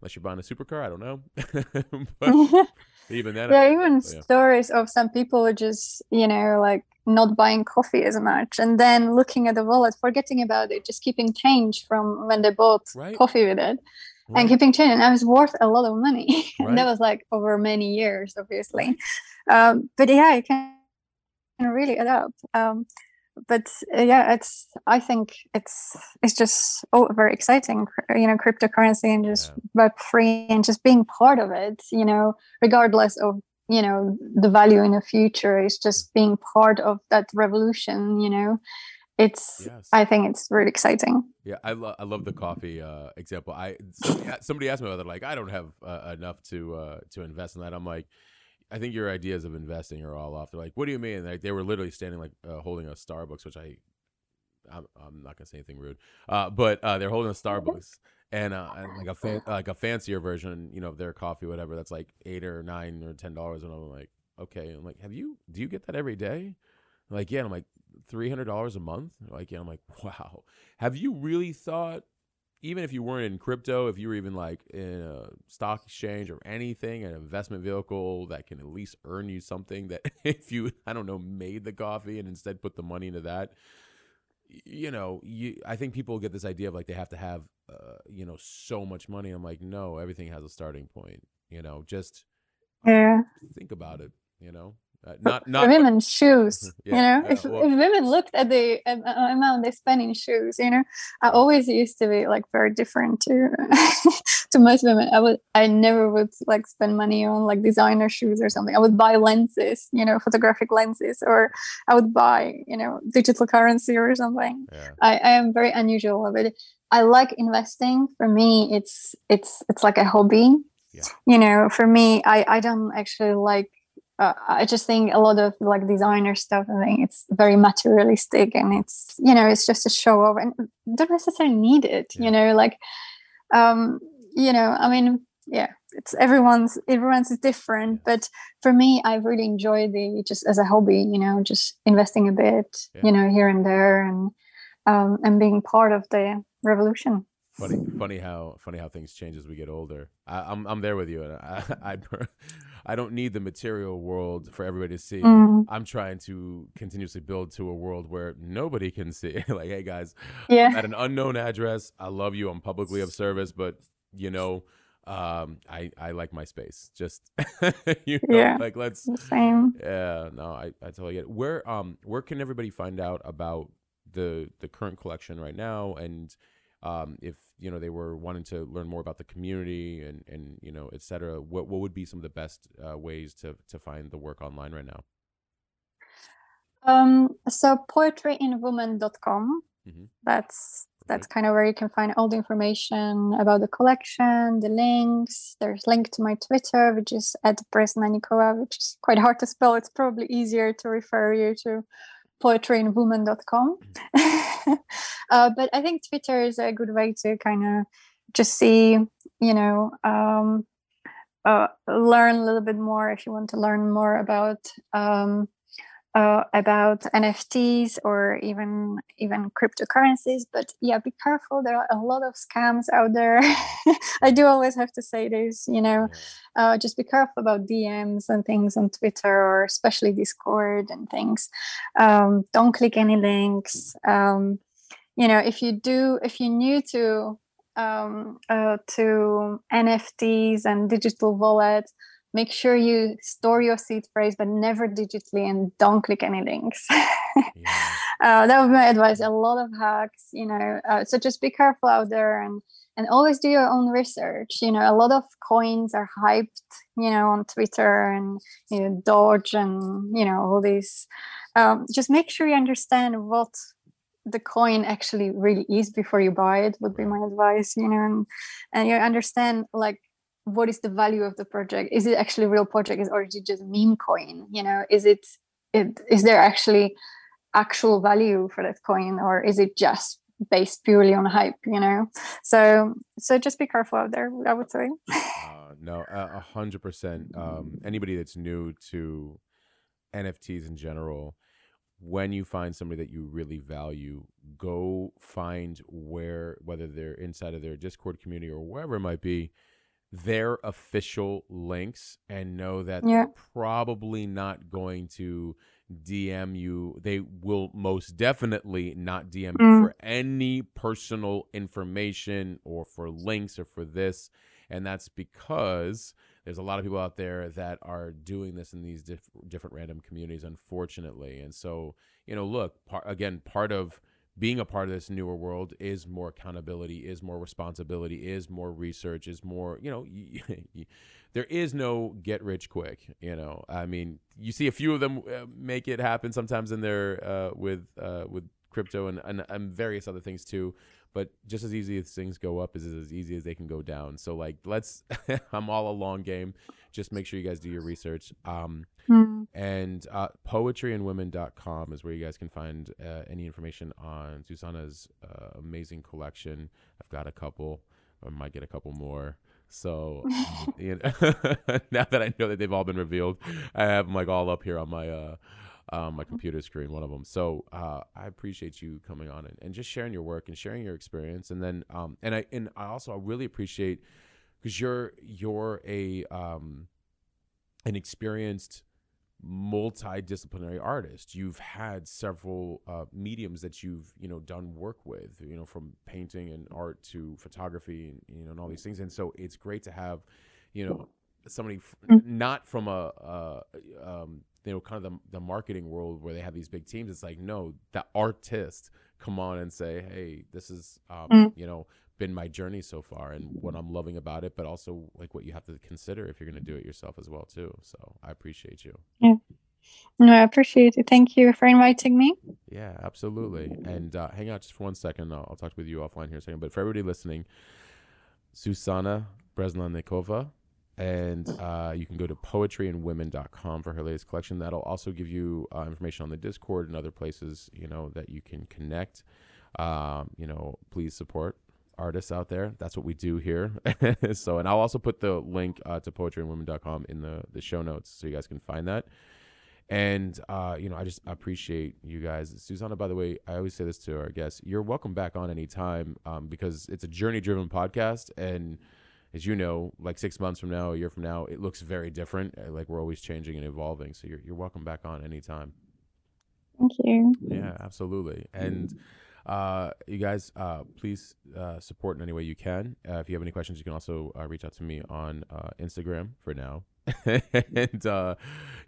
B: unless you're buying a supercar, I don't know. <laughs> <laughs> even then,
C: there are even
B: yeah.
C: stories of some people just you know like not buying coffee as much and then looking at the wallet forgetting about it just keeping change from when they bought
B: Right.
C: coffee with it
B: Right.
C: and keeping change and it was worth a lot of money <laughs> and
B: Right.
C: that was like over many years obviously um, but yeah can can really add up um, but uh, yeah it's i think it's it's just oh very exciting you know cryptocurrency and just web3 and just being part of it you know regardless of you know the value in the future is just being part of that revolution you know it's
B: Yes.
C: i think it's really exciting
B: Yeah, I love I love the coffee uh, example. I somebody, somebody asked me about that. Like, I don't have uh, enough to uh, to invest in that. I'm like, I think your ideas of investing are all off. They're like, what do you mean? Like, they were literally standing like uh, holding a Starbucks, which I, I'm, I'm not gonna say anything rude, uh, but uh, they're holding a Starbucks and, uh, and like a fan, like a fancier version, you know, of their coffee, whatever. That's like eight or nine or ten dollars, and I'm like, okay. I'm like, have you? Do you get that every day? Like, yeah. And I'm like, three hundred dollars a month. They're Like, yeah. I'm like, wow. Have you really thought, even if you weren't in crypto, if you were even like in a stock exchange or anything, an investment vehicle that can at least earn you something that <laughs> if you, I don't know, made the coffee and instead put the money into that, you know, you, I think people get this idea of like they have to have, uh, you know, so much money. I'm like, no, everything has a starting point. You know, just
C: yeah
B: think about it. You know, uh, not not
C: women's shoes <laughs> you
B: Yeah,
C: know
B: uh,
C: if,
B: well-
C: if women looked at the am- amount they spend in shoes you know i always used to be like very different to <laughs> to most women i would i never would like spend money on like designer shoes or something i would buy lenses you know photographic lenses or i would buy you know digital currency or something
B: Yeah.
C: I, I am very unusual of it. I like investing. For me, it's it's it's like a hobby.
B: Yeah.
C: You know, for me, I I don't actually like. Uh, I just think a lot of like designer stuff. I think it's very materialistic, and it's you know it's just a show off, and don't necessarily need it.
B: Yeah.
C: You know, like, um, you know, I mean, yeah, it's everyone's everyone's is different, but for me, I really enjoy the just as a hobby. You know, just investing a bit.
B: Yeah.
C: You know, here and there, and um, and being part of the revolution.
B: Funny funny how funny how things change as we get older. I, i'm i'm there with you and i <laughs> i i don't need the material world for everybody to see.
C: Mm,
B: i'm trying to continuously build to a world where nobody can see. <laughs> Like hey guys
C: yeah,
B: at an unknown address. I love you. I'm publicly of service but you know um i i like my space. Just <laughs> you know
C: Yeah.
B: like let's
C: same.
B: yeah, no, I, I totally get it. Where um where can everybody find out about the the current collection right now? And um if you know they were wanting to learn more about the community and and you know et cetera what what would be some of the best uh, ways to to find the work online right now
C: Um, so poetryinwoman.com.
B: Mhm.
C: That's that's kind of where you can find all the information about the collection, the links. There's link to my Twitter, which is at Presnanikova, which is quite hard to spell. It's probably easier to refer you to poetryinwoman.com. <laughs> uh, but I think Twitter is a good way to kind of just see, you know, um, uh, learn a little bit more if you want to learn more about um, uh, about NFTs or even even cryptocurrencies. But yeah, be careful. There are a lot of scams out there. <laughs> I do always have to say this. You know, uh, just be careful about DMs and things on Twitter or especially Discord and things. Um, don't click any links. Um, you know if you do if you're new to um, uh, to nfts and digital wallets make sure you store your seed phrase but never digitally and don't click any links. <laughs> Yeah. uh, that would be my advice. A lot of hacks you know uh, so just be careful out there and and always do your own research. You know a lot of coins are hyped you know on twitter and you know doge and you know all these. Um, just make sure you understand what the coin actually really is before you buy it would be my advice you know and, and you understand like what is the value of the project? Is it actually a real project? Or is it just meme coin? You know is it, it is there actually actual value for that coin or is it just based purely on hype you know? So so just be careful out there i would say.
B: Uh, no a hundred percent um anybody that's new to nfts in general when you find somebody that you really value go find where whether they're inside of their discord community or wherever it might be their official links and know that yeah. they're probably not going to DM you. They will most definitely not DM mm. you for any personal information or for links or for this. And that's because there's a lot of people out there that are doing this in these diff- different random communities, unfortunately. And so, you know, look, par- again, part of being a part of this newer world is more accountability, is more responsibility, is more research, is more, you know, <laughs> there is no get rich quick. You know, I mean, you see a few of them uh, make it happen sometimes in there uh, with uh, with crypto and, and, and various other things too. But just as easy as things go up is as easy as they can go down. So like, let's. <laughs> I'm all a long game. Just make sure you guys do your research. Um, mm. And uh, poetryandwomen.com is where you guys can find uh, any information on Susanna's uh, amazing collection. I've got a couple. I might get a couple more. So <laughs> you know, <laughs> now that I know that they've all been revealed, I have them like all up here on my uh, um, my computer screen, one of them. So uh, I appreciate you coming on and, and just sharing your work and sharing your experience. And then um, and I and I also I really appreciate because you're you're a um, an experienced multidisciplinary artist. You've had several uh, mediums that you've you know done work with, you know, from painting and art to photography and you know and all these things. And so it's great to have, you know, somebody f- mm. not from a, uh, um, you know kind of the, the marketing world where they have these big teams. It's like no, the artist come on and say, hey, this is um, mm. you know been my journey so far and what I'm loving about it, but also like what you have to consider if you're going to do it yourself as well too. So I appreciate you.
C: Yeah. No, I appreciate it. Thank you for inviting me.
B: Yeah, absolutely. And uh, hang out just for one second. I'll, I'll talk with you offline here in a second. But for everybody listening, Susanna Breslannikova, and uh, you can go to poetryandwomen.com for her latest collection. That'll also give you uh, information on the Discord and other places, you know, that you can connect. Um, you know, please support artists out there. That's what we do here. <laughs> so, and I'll also put the link uh, to poetryandwomen.com in the, the show notes so you guys can find that. And, uh, you know, I just appreciate you guys. Susanna, by the way, I always say this to our guests you're welcome back on anytime um, because it's a journey driven podcast. And as you know, like six months from now, a year from now, it looks very different. Uh, like we're always changing and evolving. So you're, you're welcome back on anytime.
C: Thank you.
B: Yeah, absolutely. And, uh, you guys, uh, please uh, support in any way you can. Uh, if you have any questions, you can also uh, reach out to me on uh, Instagram for now. <laughs> and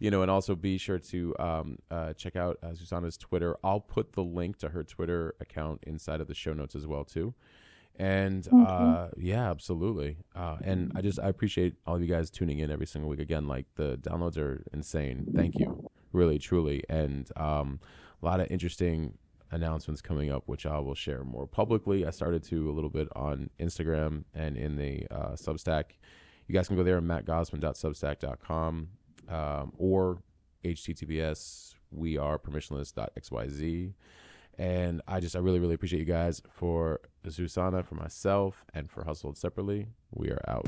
B: you know, and also be sure to um, check out Susanna's Twitter. I'll put the link to her Twitter account inside of the show notes as well too. And mm-hmm. yeah, absolutely. and I just I appreciate all of you guys tuning in every single week. Again, like the downloads are insane. Thank you, really, truly, and um, a lot of interesting announcements coming up, which I will share more publicly. I started to a little bit on Instagram and in the uh, Substack. You guys can go there at mattgosman.substack.com um, or https we are permissionless.xyz. And I just, I really, really appreciate you guys for Susanna, for myself, and for Hustled Separately. We are out.